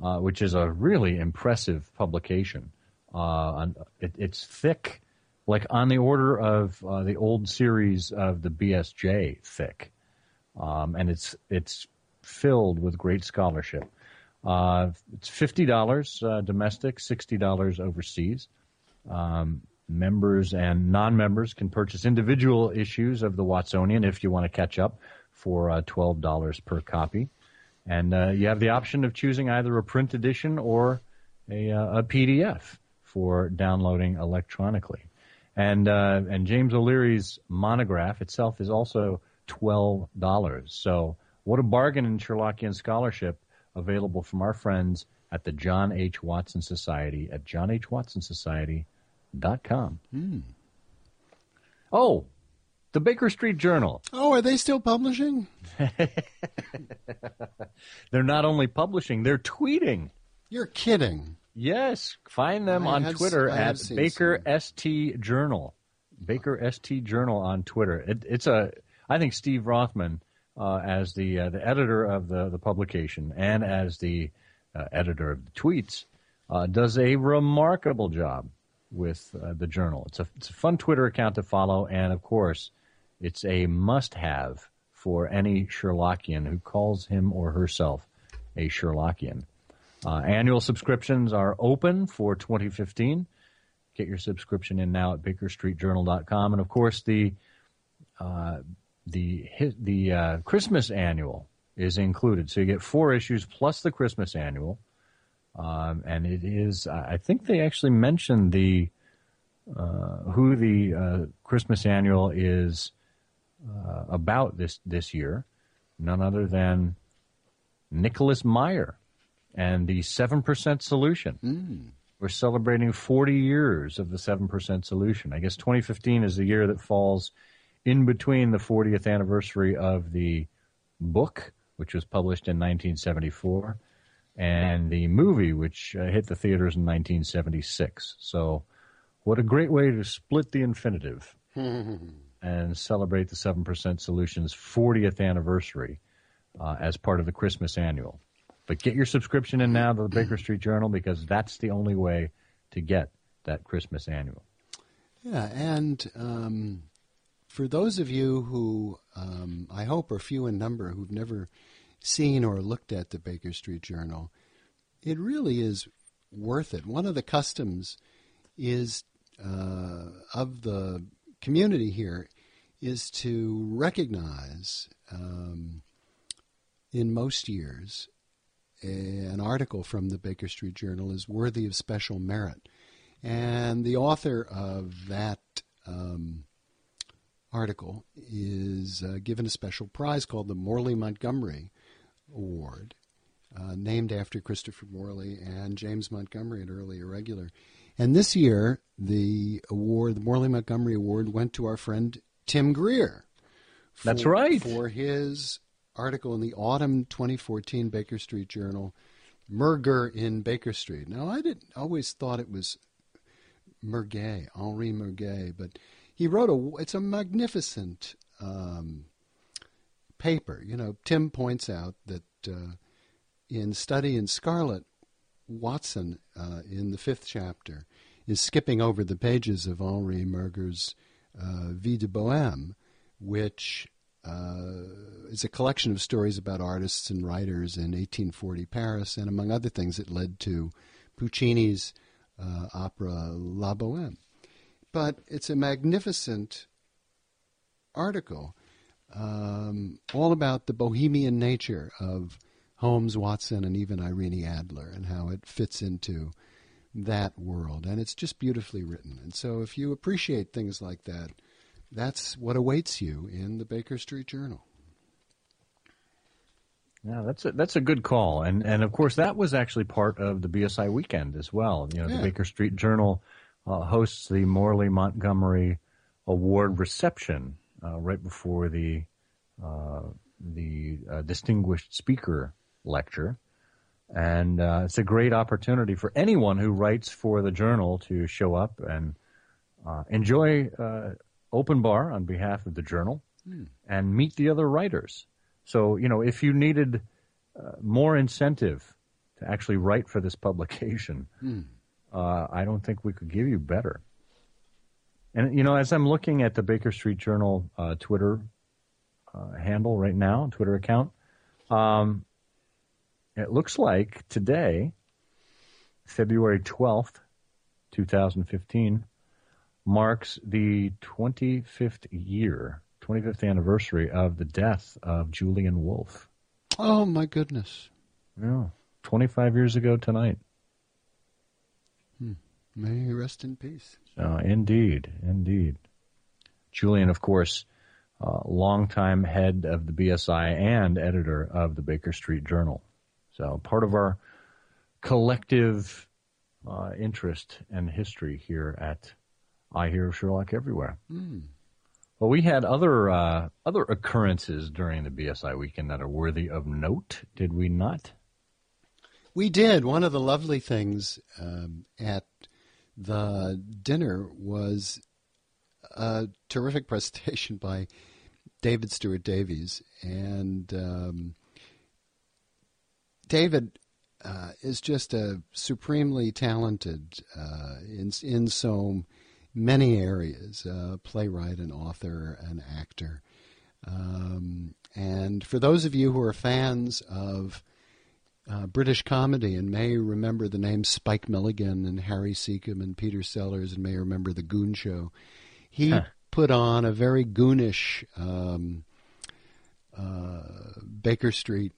[SPEAKER 2] uh, which is a really impressive publication. Uh, it, it's thick, like on the order of uh, the old series of the BSJ thick, um, and it's it's filled with great scholarship. Uh, it's fifty dollars uh, domestic, sixty dollars overseas. Um, members and non-members can purchase individual issues of the Watsonian if you want to catch up for uh, twelve dollars per copy, and uh, you have the option of choosing either a print edition or a, uh, a PDF for downloading electronically. And uh, and James O'Leary's monograph itself is also twelve dollars. So what a bargain in Sherlockian scholarship available from our friends at the John H. Watson Society at johnhwatsonsociety.com.
[SPEAKER 1] Hmm.
[SPEAKER 2] Oh, the Baker Street Journal.
[SPEAKER 1] Oh, are they still publishing?
[SPEAKER 2] They're not only publishing, they're tweeting.
[SPEAKER 1] You're kidding.
[SPEAKER 2] Yes, find them
[SPEAKER 1] I
[SPEAKER 2] on
[SPEAKER 1] have-
[SPEAKER 2] Twitter
[SPEAKER 1] I
[SPEAKER 2] at Baker ST Journal. Baker ST Journal on Twitter. It, it's a, I think Steve Rothman, uh, as the uh, the editor of the the publication and as the uh, editor of the tweets, uh, does a remarkable job with uh, the Journal. It's a it's a fun Twitter account to follow, and of course, it's a must-have for any Sherlockian who calls him or herself a Sherlockian. Uh, annual subscriptions are open for 2015. Get your subscription in now at BakerStreetJournal.com, and of course the uh, the the uh, Christmas annual is included. So you get four issues plus the Christmas annual, um, and it is. I think they actually mentioned the uh, who the uh, Christmas annual is uh, about this this year. None other than Nicholas Meyer and the seven percent solution.
[SPEAKER 1] Mm.
[SPEAKER 2] We're celebrating 40 years of the 7% solution. I guess 2015 is the year that falls in between the 40th anniversary of the book, which was published in 1974, and the movie, which uh, hit the theaters in 1976. So, what a great way to split the infinitive and celebrate the 7% Solution's 40th anniversary uh, as part of the Christmas annual. But get your subscription in now to the Baker Street Journal because that's the only way to get that Christmas annual.
[SPEAKER 1] Yeah, and um, for those of you who um, I hope are few in number who've never seen or looked at the Baker Street Journal, it really is worth it. One of the customs is uh, of the community here is to recognize um, in most years an article from the Baker Street Journal is worthy of special merit. And the author of that um, article is uh, given a special prize called the Morley Montgomery Award, uh, named after Christopher Morley and James Montgomery, an early irregular. And this year, the award, the Morley Montgomery Award, went to our friend Tim Greer. For,
[SPEAKER 2] That's right.
[SPEAKER 1] For his article in the autumn 2014 Baker Street Journal, Murger in Baker Street. Now, I didn't always thought it was Merguet, Henri Merguet, but he wrote a. It's a magnificent um, paper. You know, Tim points out that uh, in Study in Scarlet, Watson uh, in the fifth chapter is skipping over the pages of Henri Murger's Vie de Bohème, which uh, is a collection of stories about artists and writers in 1840 Paris, and among other things, it led to Puccini's uh, opera La Bohème. But it's a magnificent article, um, all about the bohemian nature of Holmes, Watson, and even Irene Adler, and how it fits into that world. And it's just beautifully written. And so, if you appreciate things like that, that's what awaits you in the Baker Street Journal.
[SPEAKER 2] Yeah, that's a that's a good call, and and of course that was actually part of the BSI weekend as well. You know,
[SPEAKER 1] Yeah.
[SPEAKER 2] the Baker Street Journal uh, hosts the Morley Montgomery Award reception uh, right before the uh, the uh, distinguished speaker lecture, and uh, it's a great opportunity for anyone who writes for the journal to show up and uh, enjoy uh, open bar on behalf of the journal
[SPEAKER 1] Hmm.
[SPEAKER 2] and meet the other writers. So, you know, if you needed uh, more incentive to actually write for this publication, uh, I don't think we could give you better. And, you know, as I'm looking at the Baker Street Journal uh, Twitter uh, handle right now, Twitter account, um, it looks like today, February 12th, 2015, marks the 25th year, 25th anniversary of the death of Julian Wolff.
[SPEAKER 1] Oh, my goodness.
[SPEAKER 2] Yeah, 25 years ago tonight.
[SPEAKER 1] Hmm. May he rest in peace.
[SPEAKER 2] Uh, indeed, indeed. Julian, of course, uh, longtime head of the BSI and editor of the Baker Street Journal. So part of our collective uh, interest and history here at I Hear of Sherlock Everywhere.
[SPEAKER 1] Hmm.
[SPEAKER 2] Well, we had other uh, other occurrences during the BSI weekend that are worthy of note, did we not?
[SPEAKER 1] We did. One of the lovely things um, at the dinner was a terrific presentation by David Stuart Davies. And um, David uh, is just a supremely talented uh, in in so many areas. Uh, playwright, an author, an actor. Um, and for those of you who are fans of uh, British comedy and may remember the names Spike Milligan and Harry Secombe and Peter Sellers and may remember the Goon Show, he
[SPEAKER 2] Huh.
[SPEAKER 1] put on a very goonish um, uh, Baker Street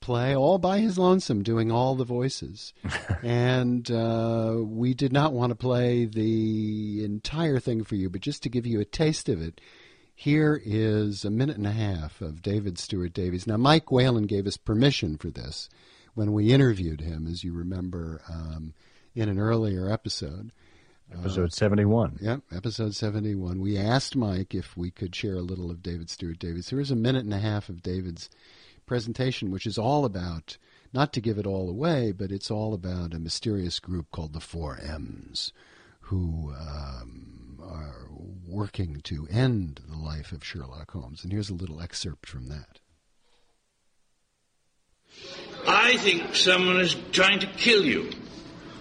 [SPEAKER 1] play all by his lonesome, doing all the voices. and uh, we did not want to play the entire thing for you, but just to give you a taste of it, here is a minute and a half of David Stuart Davies. Now, Mike Whelan gave us permission for this when we interviewed him, as you remember, um, in an earlier episode.
[SPEAKER 2] Episode 71.
[SPEAKER 1] Yep, episode 71. We asked Mike if we could share a little of David Stuart Davies. Here is a minute and a half of David's presentation, which is all about, not to give it all away, but it's all about a mysterious group called the Four M's who um, are working to end the life of Sherlock Holmes. And here's a little excerpt from that.
[SPEAKER 5] I think someone is trying to kill you.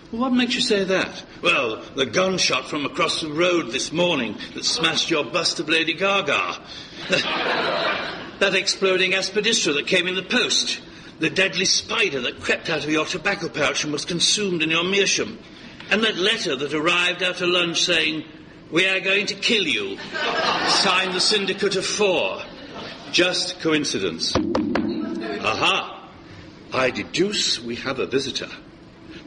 [SPEAKER 5] What makes you say that? Well, the gunshot from across the road this morning that smashed your bust of Lady Gaga. that exploding aspidistra that came in the post. The deadly spider that crept out of your tobacco pouch and was consumed in your meerschaum. And that letter that arrived after lunch saying, We are going to kill you. Signed the Syndicate of Four. Just coincidence. Aha! I deduce we have a visitor.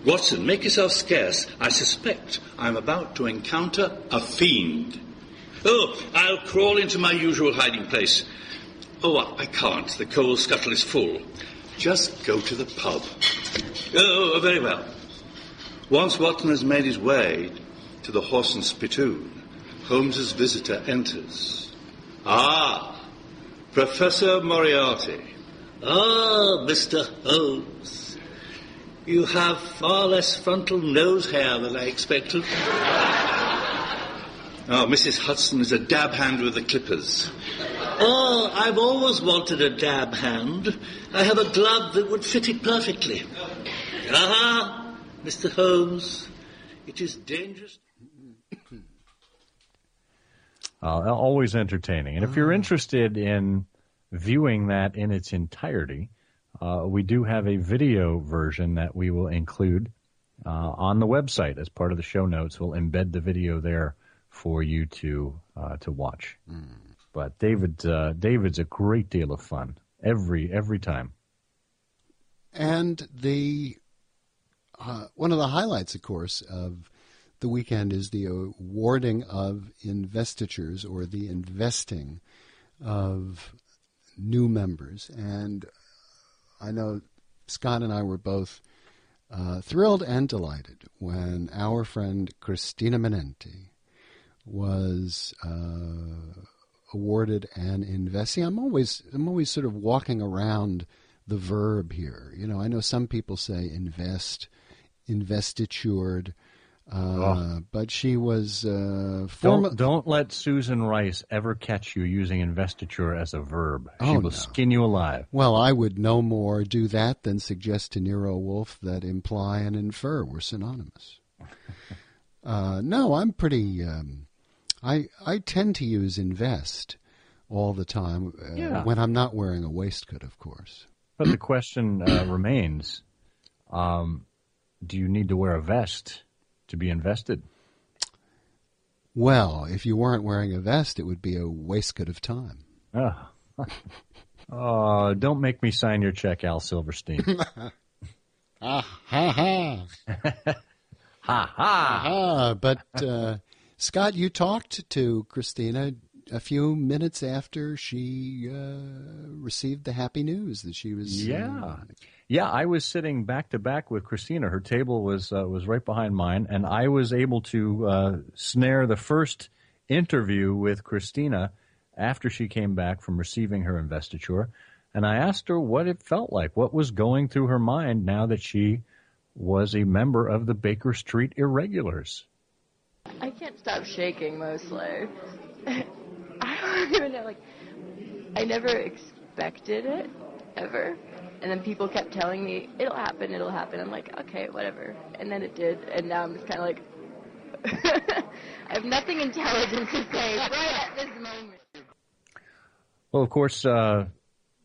[SPEAKER 5] Watson, make yourself scarce. I suspect I'm about to encounter a fiend. Oh, I'll crawl into my usual hiding place. Oh, I can't. The coal scuttle is full. Just go to the pub. Oh, very well. Once Watson has made his way to the Horse and Spittoon, Holmes's visitor enters. Ah, Professor Moriarty. Ah, Mr. Holmes. You have far less frontal nose hair than I expected. Oh, Mrs. Hudson is a dab hand with the clippers. Oh, I've always wanted a dab hand. I have a glove that would fit it perfectly. Aha, Mr. Holmes. It is dangerous.
[SPEAKER 2] Uh, always entertaining. And if you're interested in viewing that in its entirety, uh, we do have a video version that we will include uh, on the website as part of the show notes. We'll embed the video there for you to uh, to watch. But David, uh, David's a great deal of fun every every time.
[SPEAKER 1] And the uh, one of the highlights, of course, of the weekend is the awarding of investitures or the investing of new members. And I know Scott and I were both uh, thrilled and delighted when our friend Christina Manente was uh, awarded an investee. I'm always I'm always sort of walking around the verb here. You know, I know some people say invest, investitured. Uh,
[SPEAKER 2] Oh.
[SPEAKER 1] But she was uh, form-
[SPEAKER 2] Don't don't let Susan Rice ever catch you using investiture as a verb. She
[SPEAKER 1] Oh,
[SPEAKER 2] will
[SPEAKER 1] no.
[SPEAKER 2] skin you alive.
[SPEAKER 1] Well, I would no more do that than suggest to Nero Wolfe that imply and infer were synonymous. uh, no, I'm pretty. Um, I I tend to use invest all the time uh,
[SPEAKER 2] Yeah.
[SPEAKER 1] when I'm not wearing a waistcoat, of course.
[SPEAKER 2] But the question uh, remains: um, Do you need to wear a vest to be invested?
[SPEAKER 1] Well, if you weren't wearing a vest, it would be a waistcoat of time.
[SPEAKER 2] Oh. oh, don't make me sign your check, Al Silverstein.
[SPEAKER 1] Ah, ha ha.
[SPEAKER 2] ha ha.
[SPEAKER 1] Ah, but uh, Scott, you talked to Christina a few minutes after she uh, received the happy news that she was. uh,
[SPEAKER 2] Yeah, yeah. I was sitting back to back with Christina. Her table was uh, was right behind mine, and I was able to uh, snare the first interview with Christina after she came back from receiving her investiture. And I asked her what it felt like, what was going through her mind now that she was a member of the Baker Street Irregulars.
[SPEAKER 12] I can't stop shaking mostly. I don't even know, like, I never expected it, ever. And then people kept telling me, it'll happen, it'll happen. I'm like, okay, whatever. And then it did, and now I'm just kind of like, I have nothing intelligent to say right at this moment.
[SPEAKER 2] Well, of course, uh,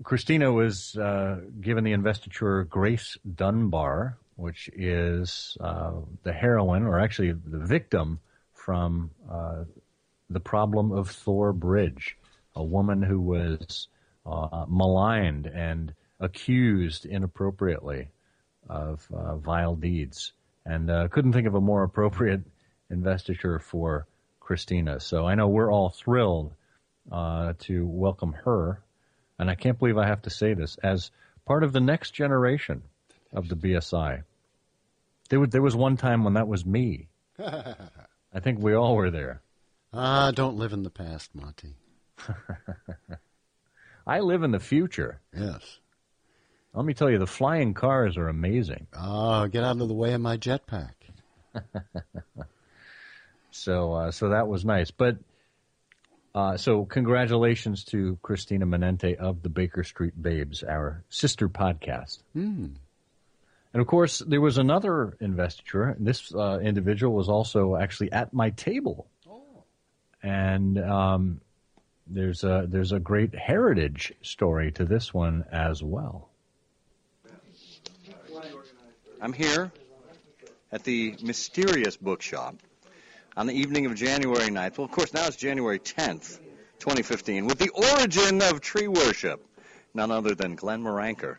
[SPEAKER 2] Christina was uh, given the investiture Grace Dunbar, which is uh, the heroine, or actually the victim from uh, the problem of Thor Bridge, a woman who was uh, maligned and accused inappropriately of uh, vile deeds, and uh, couldn't think of a more appropriate investiture for Christina. So I know we're all thrilled uh, to welcome her, and I can't believe I have to say this as part of the next generation of the BSI. There was, there was one time when that was me. I think we all were there.
[SPEAKER 1] Ah, don't live in the past, Monty.
[SPEAKER 2] I live in the future.
[SPEAKER 1] Yes.
[SPEAKER 2] Let me tell you, the flying cars are amazing.
[SPEAKER 1] Oh, get out of the way of my jetpack.
[SPEAKER 2] So, uh, so that was nice. But, uh, so congratulations to Christina Manente of the Baker Street Babes, our sister podcast.
[SPEAKER 1] Hmm.
[SPEAKER 2] And of course, there was another investiture. This uh, individual was also actually at my table. Oh. And um, there's a there's a great heritage story to this one as well.
[SPEAKER 13] I'm here at the mysterious bookshop on the evening of January 9th. Well, of course, now it's January 10th, 2015, with the origin of tree worship, none other than Glenn Miranker.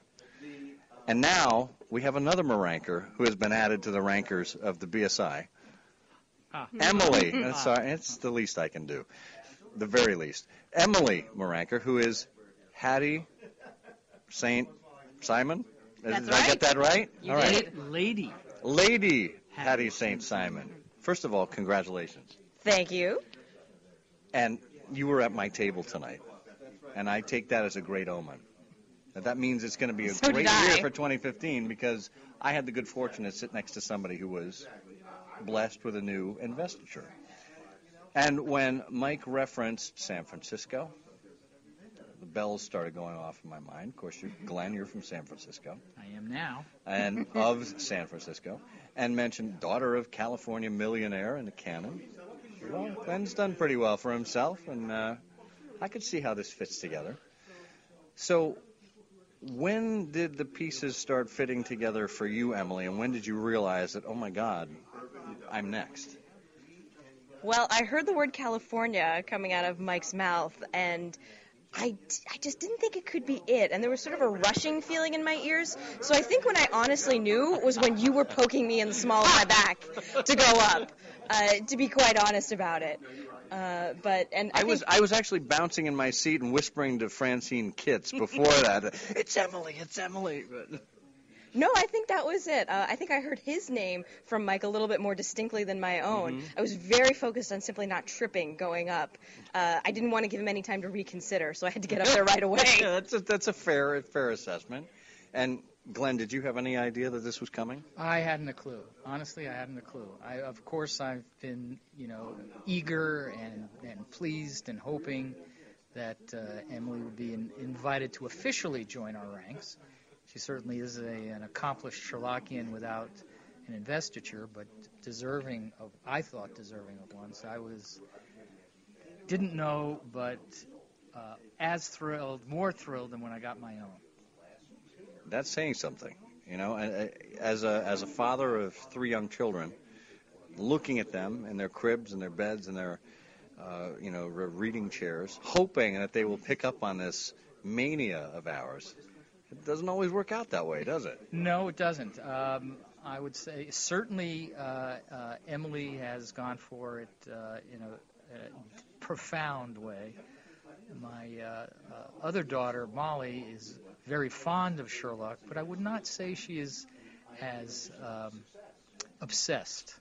[SPEAKER 13] And now we have another Miranker who has been added to the rankers of the BSI. Emily, uh, sorry, it's the least I can do, the very least. Emily Miranker, who is Hattie Saint Simon.
[SPEAKER 14] That's
[SPEAKER 13] Did I get that right?
[SPEAKER 14] You
[SPEAKER 13] All
[SPEAKER 14] did
[SPEAKER 13] right.
[SPEAKER 14] it, lady.
[SPEAKER 13] Lady Hattie Saint Simon. First of all, congratulations.
[SPEAKER 14] Thank you.
[SPEAKER 13] And you were at my table tonight, and I take that as a great omen. That means it's going to be a
[SPEAKER 14] So
[SPEAKER 13] great year for 2015 because I had the good fortune to sit next to somebody who was blessed with a new investiture. And when Mike referenced San Francisco, the bells started going off in my mind. Of course, you're, Glenn, you're from San Francisco
[SPEAKER 14] I am now.
[SPEAKER 13] and of San Francisco, and mentioned daughter of California millionaire in the canon. Well, Glenn's done pretty well for himself, and uh, I could see how this fits together. So, when did the pieces start fitting together for you, Emily, and when did you realize that, oh my God, I'm next?
[SPEAKER 14] Well, I heard the word California coming out of Mike's mouth, and I, I just didn't think it could be it. And there was sort of a rushing feeling in my ears. So I think when I honestly knew was when you were poking me in the small of my back to go up, uh, to be quite honest about it. Uh, but and I,
[SPEAKER 13] I was I was actually bouncing in my seat and whispering to Francine Kitts before that. It's Emily, it's Emily. But
[SPEAKER 14] no, I think that was it. Uh, I think I heard his name from Mike a little bit more distinctly than my own.
[SPEAKER 13] Mhm.
[SPEAKER 14] I was very focused on simply not tripping going up. Uh, I didn't want to give him any time to reconsider, so I had to get up there right away.
[SPEAKER 13] yeah, that's a, that's a fair fair assessment. And Glenn, did you have any idea that this was coming?
[SPEAKER 15] I hadn't a clue. Honestly, I hadn't a clue. I, of course, I've been, you know, eager and, and pleased and hoping that uh, Emily would be in, invited to officially join our ranks. She certainly is a, an accomplished Sherlockian without an investiture, but deserving of, I thought, deserving of one. So I was, didn't know, but uh, as thrilled, more thrilled than when I got my own.
[SPEAKER 13] That's saying something, you know. And, uh, As a as a father of three young children, looking at them in their cribs and their beds and their, uh, you know, re- reading chairs, hoping that they will pick up on this mania of ours. It doesn't always work out that way, does it?
[SPEAKER 15] No, it doesn't. Um, I would say certainly uh, uh, Emily has gone for it uh, in a, a profound way. My uh, other daughter, Molly, is very fond of Sherlock, but I would not say she is as um, obsessed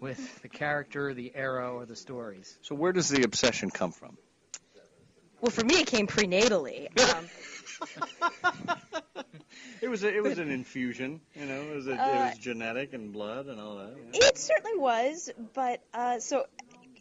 [SPEAKER 15] with the character, the era, or the stories.
[SPEAKER 13] So where does the obsession come from?
[SPEAKER 14] Well, for me, it came prenatally. Um,
[SPEAKER 13] It was a, it was an infusion, you know. It was a,
[SPEAKER 14] Uh,
[SPEAKER 13] it was genetic and blood and all that.
[SPEAKER 14] It certainly was, but uh, so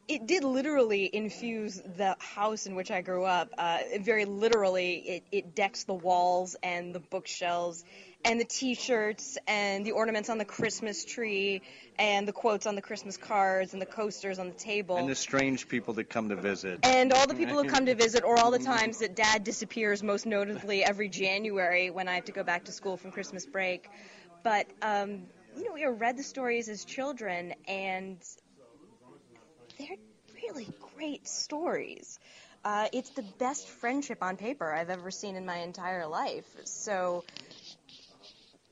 [SPEAKER 14] it did literally infuse the house in which I grew up. Uh, very literally, it, it decks the walls and the bookshelves and the T-shirts and the ornaments on the Christmas tree and the quotes on the Christmas cards and the coasters on the table.
[SPEAKER 13] And the strange people that come to visit.
[SPEAKER 14] And all the people who come to visit, or all the times that Dad disappears, most notably every January when I have to go back to school from Christmas break. But um, you know, we read the stories as children, and they're really great stories. Uh, it's the best friendship on paper I've ever seen in my entire life. So,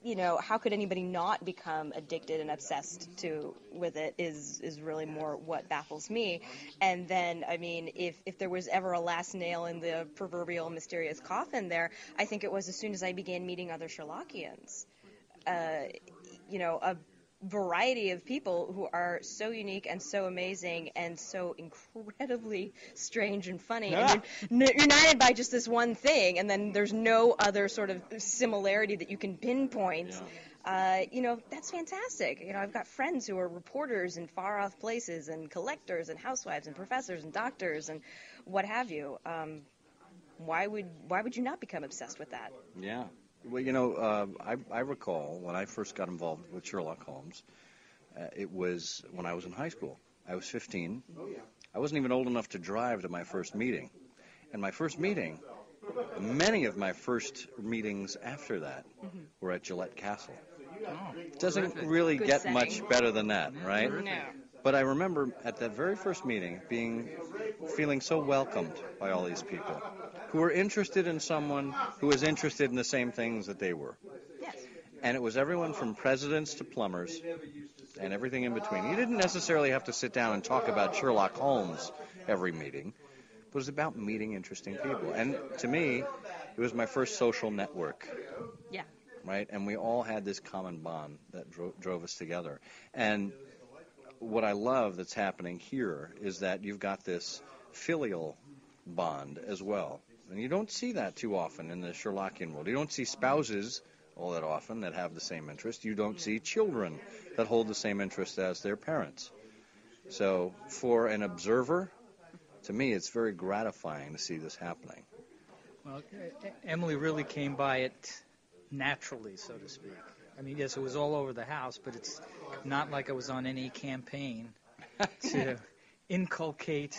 [SPEAKER 14] you know, how could anybody not become addicted and obsessed to with it is is really more what baffles me. And then, I mean, if if there was ever a last nail in the proverbial mysterious coffin, there, I think it was as soon as I began meeting other Sherlockians. Uh, you know, a variety of people who are so unique and so amazing and so incredibly strange and funny. And you're n- united by just this one thing, and then there's no other sort of similarity that you can pinpoint. Uh, you know, that's fantastic. You know, I've got friends who are reporters in far off places and collectors and housewives and professors and doctors and what have you. Um, why would why would you not become obsessed with that?
[SPEAKER 13] Yeah. Well, you know, uh, I, I recall when I first got involved with Sherlock Holmes, uh, it was when I was in high school. I was 15. Oh, yeah. I wasn't even old enough to drive to my first meeting. And my first meeting, many of my first meetings after that were at Gillette Castle. It doesn't really
[SPEAKER 14] Good
[SPEAKER 13] get
[SPEAKER 14] setting.
[SPEAKER 13] much better than that, right?
[SPEAKER 14] No.
[SPEAKER 13] But I remember at that very first meeting being feeling so welcomed by all these people who were interested in someone who was interested in the same things that they were.
[SPEAKER 14] Yes.
[SPEAKER 13] And it was everyone from presidents to plumbers and everything in between. You didn't necessarily have to sit down and talk about Sherlock Holmes every meeting, but it was about meeting interesting people. And to me, it was my first social network
[SPEAKER 14] Yeah.
[SPEAKER 13] right? And we all had this common bond that dro- drove us together. And what I love that's happening here is that you've got this filial bond as well. And you don't see that too often in the Sherlockian world. You don't see spouses all that often that have the same interest. You don't see children that hold the same interest as their parents. So, for an observer, to me, it's very gratifying to see this happening.
[SPEAKER 15] Well, Emily really came by it naturally, so to speak. I mean, yes, it was all over the house, but it's not like I was on any campaign to inculcate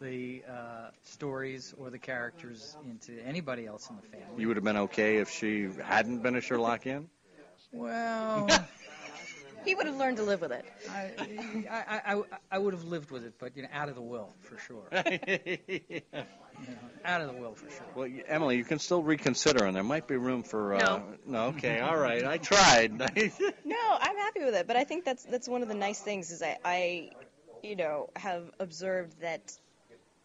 [SPEAKER 15] the uh, stories or the characters into anybody else in the family.
[SPEAKER 13] You would have been okay if she hadn't been a Sherlockian?
[SPEAKER 15] Well,
[SPEAKER 14] He would have learned to live with it.
[SPEAKER 15] I, I, I, I would have lived with it, but you know, out of the will for sure. You know, out of the will for sure.
[SPEAKER 13] Well, Emily, you can still reconsider, and there might be room for. Uh,
[SPEAKER 14] No.
[SPEAKER 13] no. Okay. All right. I tried.
[SPEAKER 14] No, I'm happy with it, but I think that's that's one of the nice things is I, I you know, have observed that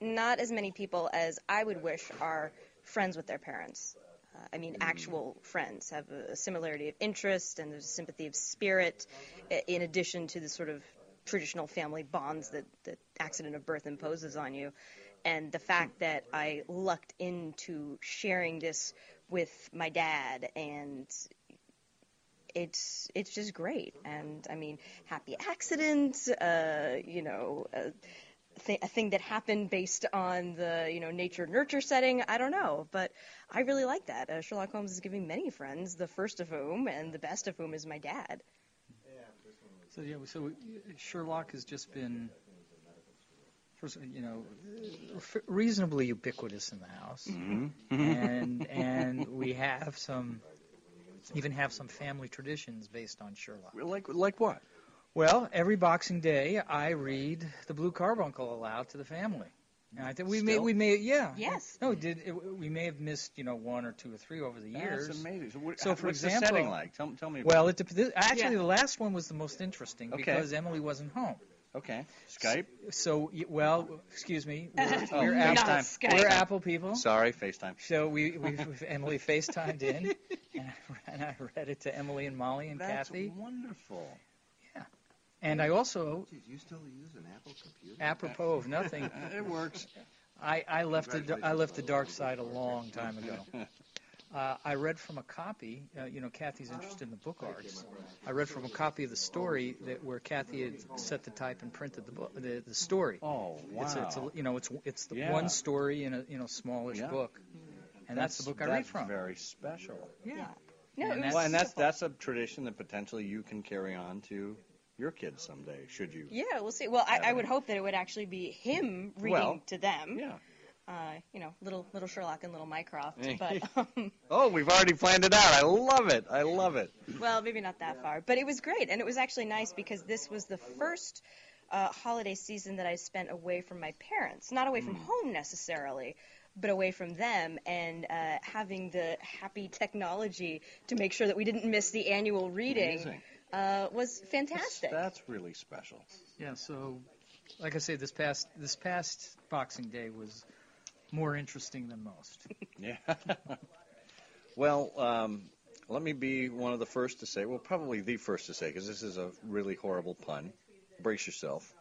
[SPEAKER 14] not as many people as I would wish are friends with their parents. Uh, I mean, actual friends have a similarity of interest and there's a sympathy of spirit, in addition to the sort of traditional family bonds that the accident of birth imposes on you. And the fact that I lucked into sharing this with my dad and it's it's just great. And I mean, happy accident, uh, you know, a, th- a thing that happened based on the you know nature nurture setting. I don't know, but I really like that. Uh, Sherlock Holmes is giving many friends, the first of whom and the best of whom is my dad.
[SPEAKER 15] So yeah, so uh, Sherlock has just been, first, you know, f- reasonably ubiquitous in the house,
[SPEAKER 13] Mhm.
[SPEAKER 15] and and we have some, even have some family traditions based on Sherlock.
[SPEAKER 13] Like like what?
[SPEAKER 15] Well, every Boxing Day I read the Blue Carbuncle aloud to the family. And I think we may we may yeah
[SPEAKER 14] Yes.
[SPEAKER 15] no did it, we may have missed you know one or two or three over the years.
[SPEAKER 13] That's amazing. So, what,
[SPEAKER 15] So, for
[SPEAKER 13] what's
[SPEAKER 15] example-
[SPEAKER 13] the setting like? Tell, tell me. About
[SPEAKER 15] Well,
[SPEAKER 13] it.
[SPEAKER 15] dep- actually
[SPEAKER 14] Yeah.
[SPEAKER 15] the last one was the most interesting
[SPEAKER 13] Okay.
[SPEAKER 15] because Emily wasn't home.
[SPEAKER 13] okay. Skype.
[SPEAKER 15] So, well, excuse me, we're,
[SPEAKER 13] Oh,
[SPEAKER 15] we're, Apple,
[SPEAKER 14] Skype.
[SPEAKER 15] we're Apple people.
[SPEAKER 13] Sorry, FaceTime.
[SPEAKER 15] So we, we we've, Emily FaceTimed in, and I, and I read it to Emily and Molly and
[SPEAKER 13] That's
[SPEAKER 15] Kathy.
[SPEAKER 13] wonderful.
[SPEAKER 15] And I also,
[SPEAKER 7] Did you still use an Apple computer?
[SPEAKER 15] apropos of nothing,
[SPEAKER 13] it works.
[SPEAKER 15] I, I left the I left the dark side a long time ago. Uh, I read from a copy. Uh, you know, Kathy's interested in the book arts. I read from a copy of the story that where Kathy had set the type and printed the book, the, the story.
[SPEAKER 13] Oh, wow.
[SPEAKER 15] It's, a, it's a, you know, it's it's the
[SPEAKER 13] Yeah.
[SPEAKER 15] one story in a you know smallish
[SPEAKER 13] Yeah.
[SPEAKER 15] book, and that's, the book I read from.
[SPEAKER 13] very special.
[SPEAKER 15] Yeah.
[SPEAKER 14] No,
[SPEAKER 15] And
[SPEAKER 14] it was
[SPEAKER 13] well, and that's that's a tradition that potentially you can carry on to your kids someday, should you?
[SPEAKER 14] Yeah, we'll see. Well, I, I would hope that it would actually be him reading
[SPEAKER 13] Well,
[SPEAKER 14] to them.
[SPEAKER 13] Yeah.
[SPEAKER 14] Uh, you know, little little Sherlock and little Mycroft. But um,
[SPEAKER 13] Oh, we've already planned it out. I love it. I love it.
[SPEAKER 14] well, maybe not that far. But it was great, and it was actually nice because this was the first uh, holiday season that I spent away from my parents, not away from
[SPEAKER 13] Hmm.
[SPEAKER 14] home necessarily. But away from them and uh, having the happy technology to make sure that we didn't miss the annual reading
[SPEAKER 13] Amazing.
[SPEAKER 14] Uh, was fantastic.
[SPEAKER 13] That's really special.
[SPEAKER 15] Yeah. So, like I say, this past this past Boxing Day was more interesting than most.
[SPEAKER 13] Yeah. well, um, let me be one of the first to say, well, probably the first to say, because this is a really horrible pun. Brace yourself.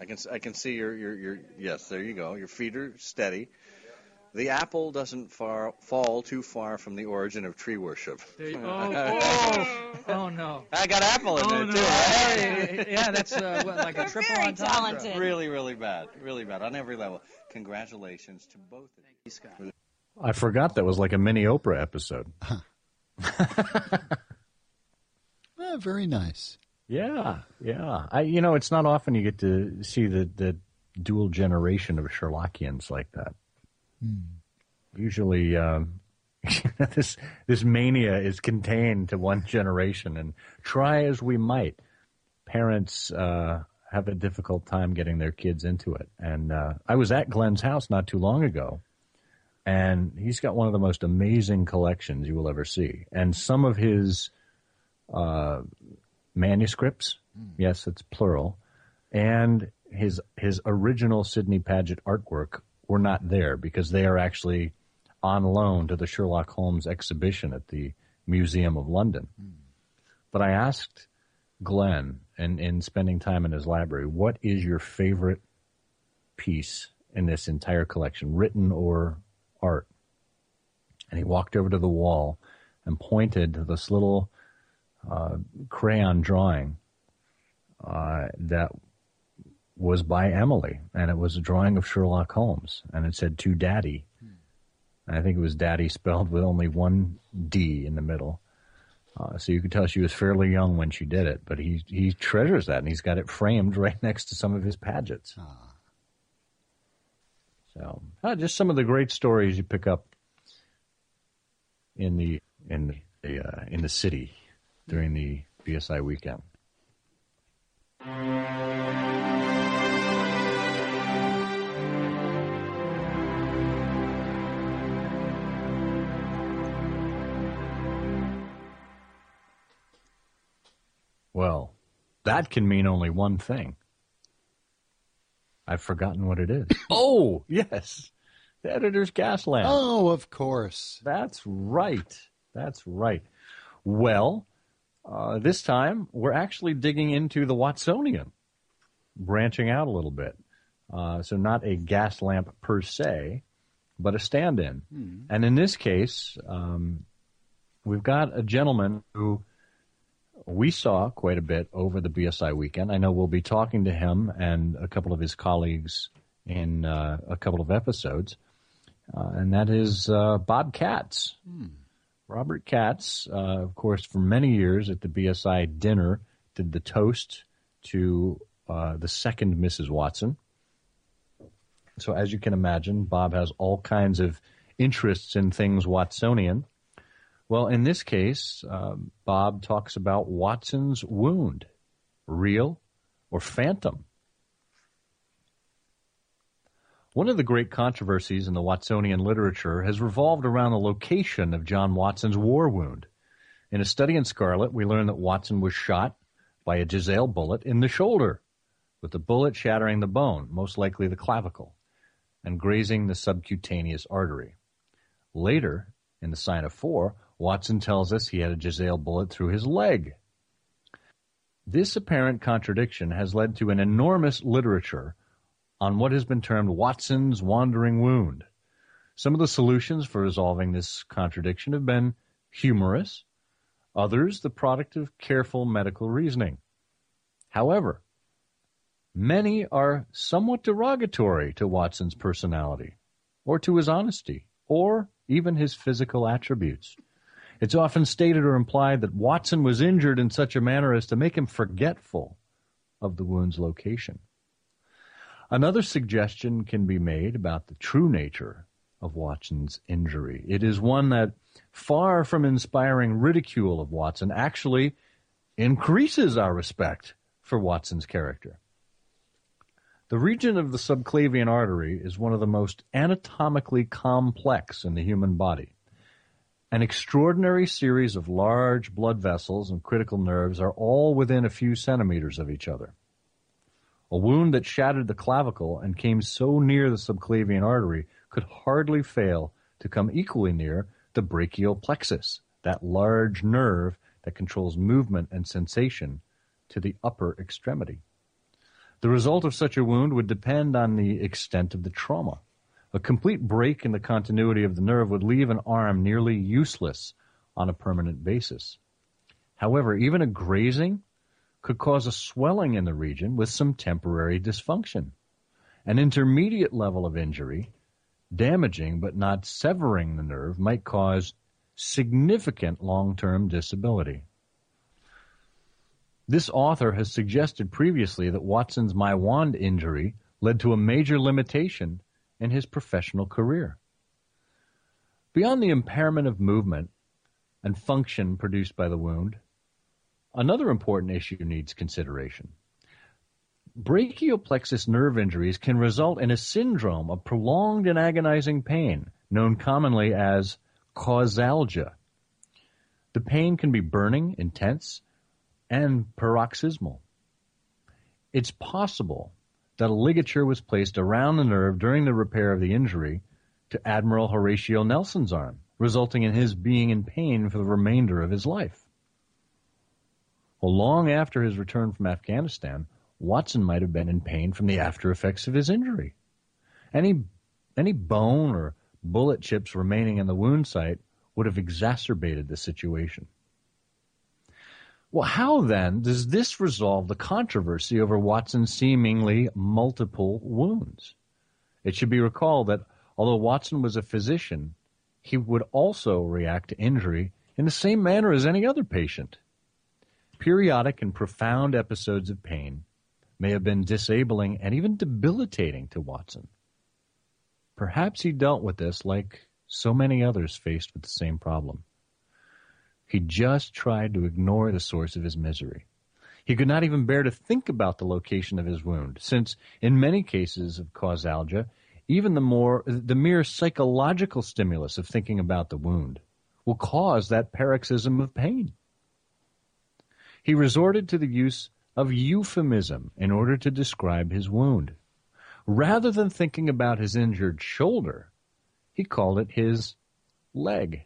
[SPEAKER 13] I can I can see your your your yes, there you go. Your feet are steady. The apple doesn't far, fall too far from the origin of tree worship.
[SPEAKER 15] There you, oh, oh, oh no.
[SPEAKER 13] I got apple in
[SPEAKER 15] Oh,
[SPEAKER 13] there
[SPEAKER 15] no.
[SPEAKER 13] too.
[SPEAKER 15] Hey, yeah, that's uh, what, like a triple
[SPEAKER 14] very
[SPEAKER 15] entendre.
[SPEAKER 14] talented.
[SPEAKER 13] Really, really bad. Really bad on every level. Congratulations to both of you.
[SPEAKER 15] Scott.
[SPEAKER 2] I forgot that was like a mini Oprah episode.
[SPEAKER 1] Ah, very nice.
[SPEAKER 2] Yeah, yeah. I, you know, it's not often you get to see the the dual generation of Sherlockians like that. Usually, um, this this mania is contained to one generation, and try as we might, parents uh, have a difficult time getting their kids into it. And uh, I was at Glenn's house not too long ago, and he's got one of the most amazing collections you will ever see. And some of his uh, manuscripts, yes, it's plural, and his his original Sidney Paget artwork were not there because they are actually on loan to the Sherlock Holmes exhibition at the Museum of London. But I asked Glenn, and in spending time in his library, what is your favorite piece in this entire collection, written or art? And he walked over to the wall and pointed to this little uh, crayon drawing uh, that was by Emily, and it was a drawing of Sherlock Holmes, and it said to Daddy. And I think it was Daddy spelled with only one D in the middle. Uh, so you could tell she was fairly young when she did it, but he he treasures that, and he's got it framed right next to some of his Pagets. So uh, just some of the great stories you pick up in the in the uh, in the city during the BSI weekend. Well, that can mean only one thing. I've forgotten what it is. oh, yes. The editor's gas lamp.
[SPEAKER 1] Oh, of course.
[SPEAKER 2] That's right. That's right. Well, uh, this time we're actually digging into the Watsonian, branching out a little bit. Uh, so not a gas lamp per se, but a stand-in. And in this case, um, we've got a gentleman who we saw quite a bit over the BSI weekend. I know we'll be talking to him and a couple of his colleagues in uh, a couple of episodes, uh, and that is uh, Bob Katz. Robert Katz, uh, of course, for many years at the BSI dinner, did the toast to uh, the second Mrs. Watson. So, as you can imagine, Bob has all kinds of interests in things Watsonian. Well, in this case, um, Bob talks about Watson's wound, real or phantom. One of the great controversies in the Watsonian literature has revolved around the location of John Watson's war wound. In a study in Scarlet, we learn that Watson was shot by a Jezail bullet in the shoulder, with the bullet shattering the bone, most likely the clavicle, and grazing the subcutaneous artery. Later, in the sign of four, Watson tells us he had a Jezail bullet through his leg. This apparent contradiction has led to an enormous literature on what has been termed Watson's wandering wound. Some of the solutions for resolving this contradiction have been humorous, others the product of careful medical reasoning. However, many are somewhat derogatory to Watson's personality, or to his honesty, or even his physical attributes. It's often stated or implied that Watson was injured in such a manner as to make him forgetful of the wound's location. Another suggestion can be made about the true nature of Watson's injury. It is one that, far from inspiring ridicule of Watson, actually increases our respect for Watson's character. The region of the subclavian artery is one of the most anatomically complex in the human body. An extraordinary series of large blood vessels and critical nerves are all within a few centimeters of each other. A wound that shattered the clavicle and came so near the subclavian artery could hardly fail to come equally near the brachial plexus, that large nerve that controls movement and sensation to the upper extremity. The result of such a wound would depend on the extent of the trauma. A complete break in the continuity of the nerve would leave an arm nearly useless on a permanent basis. However, even a grazing could cause a swelling in the region with some temporary dysfunction. An intermediate level of injury, damaging but not severing the nerve, might cause significant long-term disability. This author has suggested previously that Watson's Maiwand injury led to a major limitation in his professional career. Beyond the impairment of movement and function produced by the wound, Another important issue needs consideration. Brachial plexus nerve injuries can result in a syndrome of prolonged and agonizing pain, known commonly as causalgia. The pain can be burning, intense, and paroxysmal. It's possible that a ligature was placed around the nerve during the repair of the injury to Admiral Horatio Nelson's arm, resulting in his being in pain for the remainder of his life. Well, long after his return from Afghanistan, Watson might have been in pain from the after effects of his injury. Any, any bone or bullet chips remaining in the wound site would have exacerbated the situation. Well, how then does this resolve the controversy over Watson's seemingly multiple wounds? It should be recalled that although Watson was a physician, he would also react to injury in the same manner as any other patient. Periodic and profound episodes of pain may have been disabling and even debilitating to Watson. Perhaps he dealt with this like so many others faced with the same problem. He just tried to ignore the source of his misery. He could not even bear to think about the location of his wound, since in many cases of causalgia, even the more the mere psychological stimulus of thinking about the wound will cause that paroxysm of pain. He resorted to the use of euphemism in order to describe his wound. Rather than thinking about his injured shoulder, he called it his leg.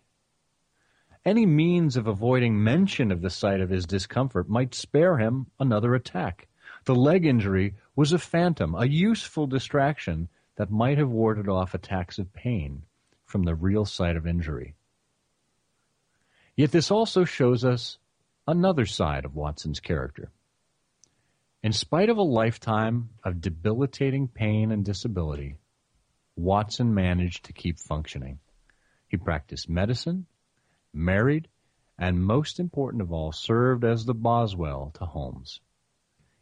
[SPEAKER 2] Any means of avoiding mention of the site of his discomfort might spare him another attack. The leg injury was a phantom, a useful distraction that might have warded off attacks of pain from the real site of injury. Yet this also shows us another side of Watson's character. In spite of a lifetime of debilitating pain and disability, Watson managed to keep functioning. He practiced medicine, married, and most important of all, served as the Boswell to Holmes.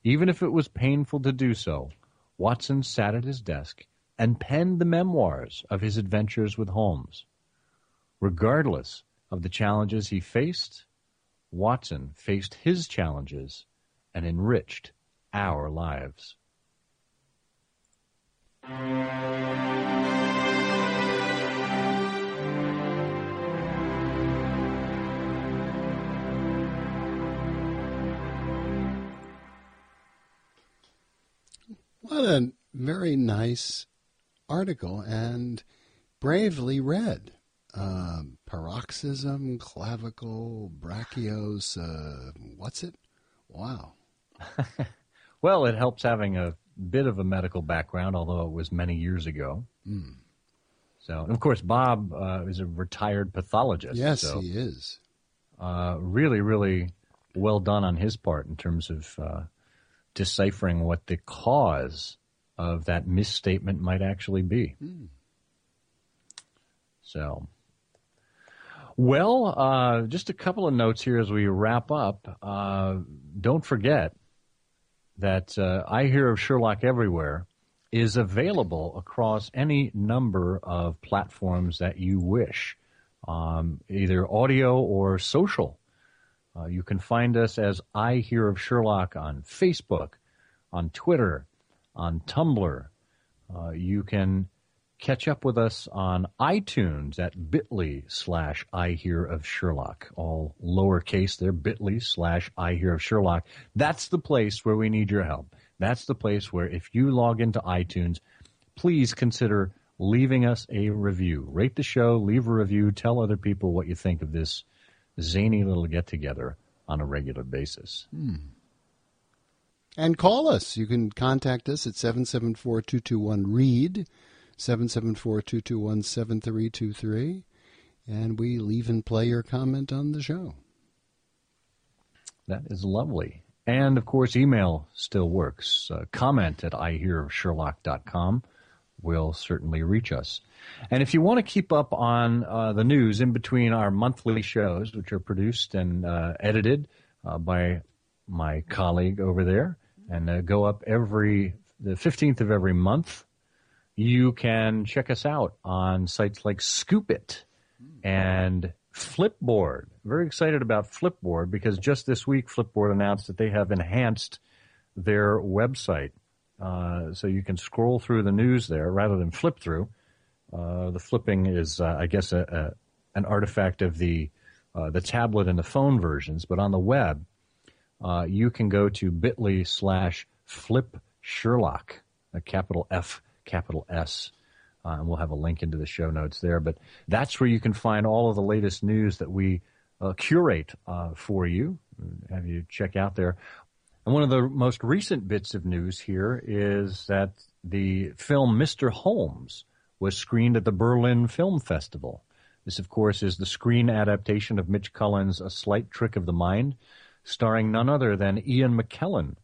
[SPEAKER 2] Even if it was painful to do so, Watson sat at his desk and penned the memoirs of his adventures with Holmes. Regardless of the challenges he faced Watson faced his challenges and enriched our lives.
[SPEAKER 1] What a very nice article and bravely read um, paroxysm, clavicle, brachios. Uh, what's it? Wow.
[SPEAKER 2] well, it helps having a bit of a medical background, although it was many years ago.
[SPEAKER 1] Mm.
[SPEAKER 2] So, and of course, Bob uh, is a retired pathologist.
[SPEAKER 1] Yes,
[SPEAKER 2] so,
[SPEAKER 1] he is.
[SPEAKER 2] Uh, really, really well done on his part in terms of uh, deciphering what the cause of that misstatement might actually be.
[SPEAKER 1] Hmm.
[SPEAKER 2] So, well, uh, just a couple of notes here as we wrap up. Uh, don't forget that uh, I Hear of Sherlock Everywhere is available across any number of platforms that you wish, um, either audio or social. Uh, you can find us as I Hear of Sherlock on Facebook, on Twitter, on Tumblr. Uh, you can catch up with us on iTunes at bit.ly slash I Hear of Sherlock. All lowercase there, bit.ly slash I Hear of Sherlock. That's the place where we need your help. That's the place where if you log into iTunes, please consider leaving us a review. Rate the show, leave a review, tell other people what you think of this zany little get together on a regular basis.
[SPEAKER 1] Hmm. And call us. You can contact us at 774 221 READ, 774 221 7323, and we leave and play your comment on the show.
[SPEAKER 2] That is lovely. And of course, email still works. Uh, comment at ihearsherlock.com will certainly reach us. And if you want to keep up on uh, the news in between our monthly shows, which are produced and uh, edited uh, by my colleague over there, and uh, go up every the 15th of every month, you can check us out on sites like Scoopit and Flipboard. Very excited about Flipboard because just this week Flipboard announced that they have enhanced their website. Uh, so you can scroll through the news there rather than flip through. Uh, the flipping is, uh, I guess, a, a, an artifact of the uh, the tablet and the phone versions. But on the web, uh, you can go to bit.ly slash flip Sherlock, a capital F, capital S. And we'll have a link into the show notes there. But that's where you can find all of the latest news that we curate for you, have you check out there. And one of the most recent bits of news here is that the film Mr. Holmes was screened at the Berlin Film Festival. This, of course, is the screen adaptation of Mitch Cullin's A Slight Trick of the Mind, starring none other than Ian McKellen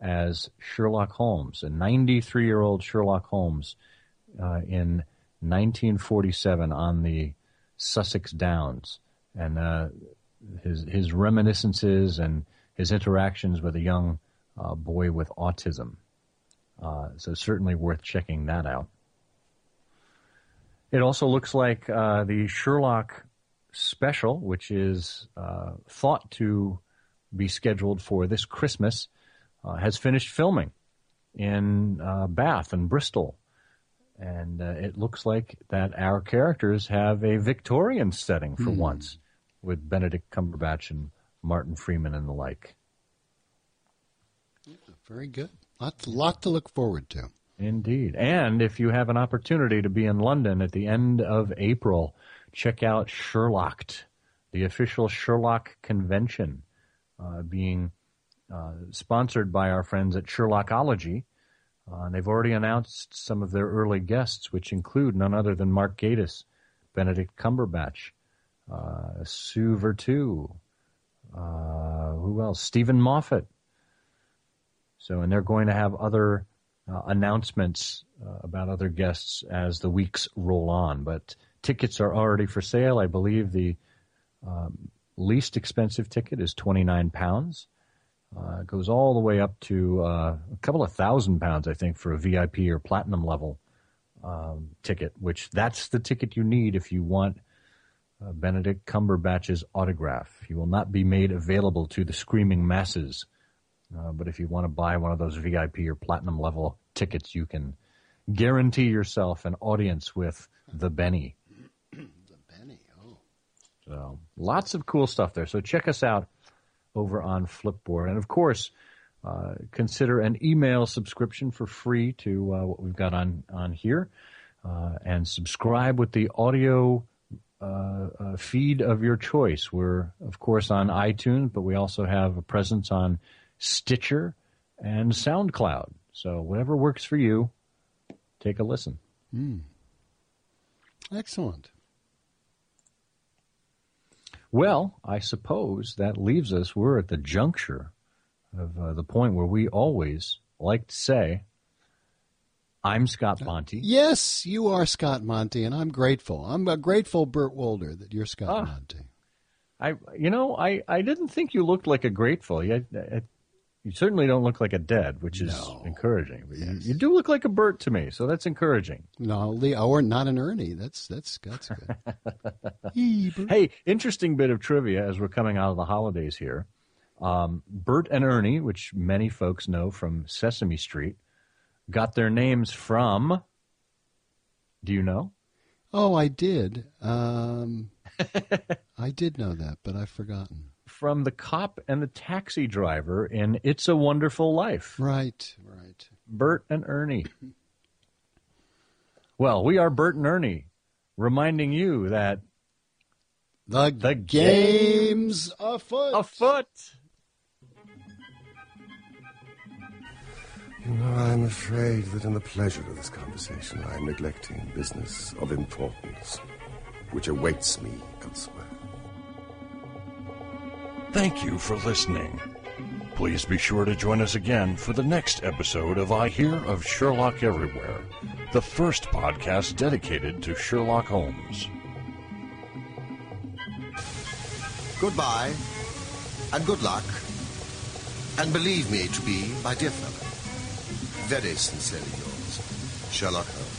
[SPEAKER 2] as Sherlock Holmes, a 93 year old Sherlock Holmes uh, in 1947 on the Sussex Downs. And uh, his, his reminiscences and his interactions with a young uh, boy with autism. Uh, so certainly worth checking that out. It also looks like uh, the Sherlock special, which is uh, thought to be scheduled for this Christmas, uh, has finished filming in uh, Bath and Bristol. And it looks like that our characters have a Victorian setting for
[SPEAKER 1] Hmm.
[SPEAKER 2] once with Benedict Cumberbatch and Martin Freeman and the like.
[SPEAKER 1] Very good. Lots, lot to look forward to.
[SPEAKER 2] Indeed. And if you have an opportunity to be in London at the end of April, check out Sherlocked, the official Sherlock convention, uh, being uh, sponsored by our friends at Sherlockology. Uh, and they've already announced some of their early guests, which include none other than Mark Gatiss, Benedict Cumberbatch, uh, Sue Vertue, uh, who else? Steven Moffat. So, and they're going to have other uh, announcements uh, about other guests as the weeks roll on. But tickets are already for sale. I believe the um, least expensive ticket is twenty nine pounds. Uh, it goes all the way up to uh, a couple of thousand pounds, I think, for a VIP or platinum level um, ticket. Which that's the ticket you need if you want uh, Benedict Cumberbatch's autograph. He will not be made available to the screaming masses. Uh, but if you want to buy one of those VIP or platinum level tickets, you can guarantee yourself an audience with the Benny.
[SPEAKER 1] the Benny, oh.
[SPEAKER 2] So lots of cool stuff there. So check us out over on Flipboard, and of course, uh, consider an email subscription for free to uh, what we've got on on here, uh, and subscribe with the audio. Uh, uh, feed of your choice. We're, of course, on iTunes, but we also have a presence on Stitcher and SoundCloud. So whatever works for you, take a listen.
[SPEAKER 1] Hmm. Excellent.
[SPEAKER 2] Well, I suppose that leaves us. We're at the juncture of uh, the point where we always like to say, I'm Scott Monty.
[SPEAKER 1] Yes, you are Scott Monty, and I'm grateful. I'm a grateful, Burt Wolder, that you're Scott
[SPEAKER 2] Ah.
[SPEAKER 1] Monty.
[SPEAKER 2] I, you know, I, I didn't think you looked like a grateful. You, uh, you certainly don't look like a dead, which is encouraging. But you, you do look like a Bert to me, so that's encouraging.
[SPEAKER 1] No, Lee, or not an Ernie. That's that's that's good.
[SPEAKER 2] hey, interesting bit of trivia as we're coming out of the holidays here. Um, Bert and Ernie, which many folks know from Sesame Street, got their names from. Do you know?
[SPEAKER 1] Oh, I did. Um, I did know that, but I've forgotten.
[SPEAKER 2] From the cop and the taxi driver in It's a Wonderful Life.
[SPEAKER 1] Right, right.
[SPEAKER 2] Bert and Ernie. Well, we are Bert and Ernie, reminding you that
[SPEAKER 1] the,
[SPEAKER 2] the
[SPEAKER 1] game's afoot.
[SPEAKER 2] Afoot.
[SPEAKER 16] You know, I'm afraid that in the pleasure of this conversation, I am neglecting business of importance, which awaits me elsewhere.
[SPEAKER 4] Thank you for listening. Please be sure to join us again for the next episode of I Hear of Sherlock Everywhere, the first podcast dedicated to Sherlock Holmes.
[SPEAKER 16] Goodbye, and good luck, and believe me to be, my dear fellow, very sincerely yours, Sherlock Holmes.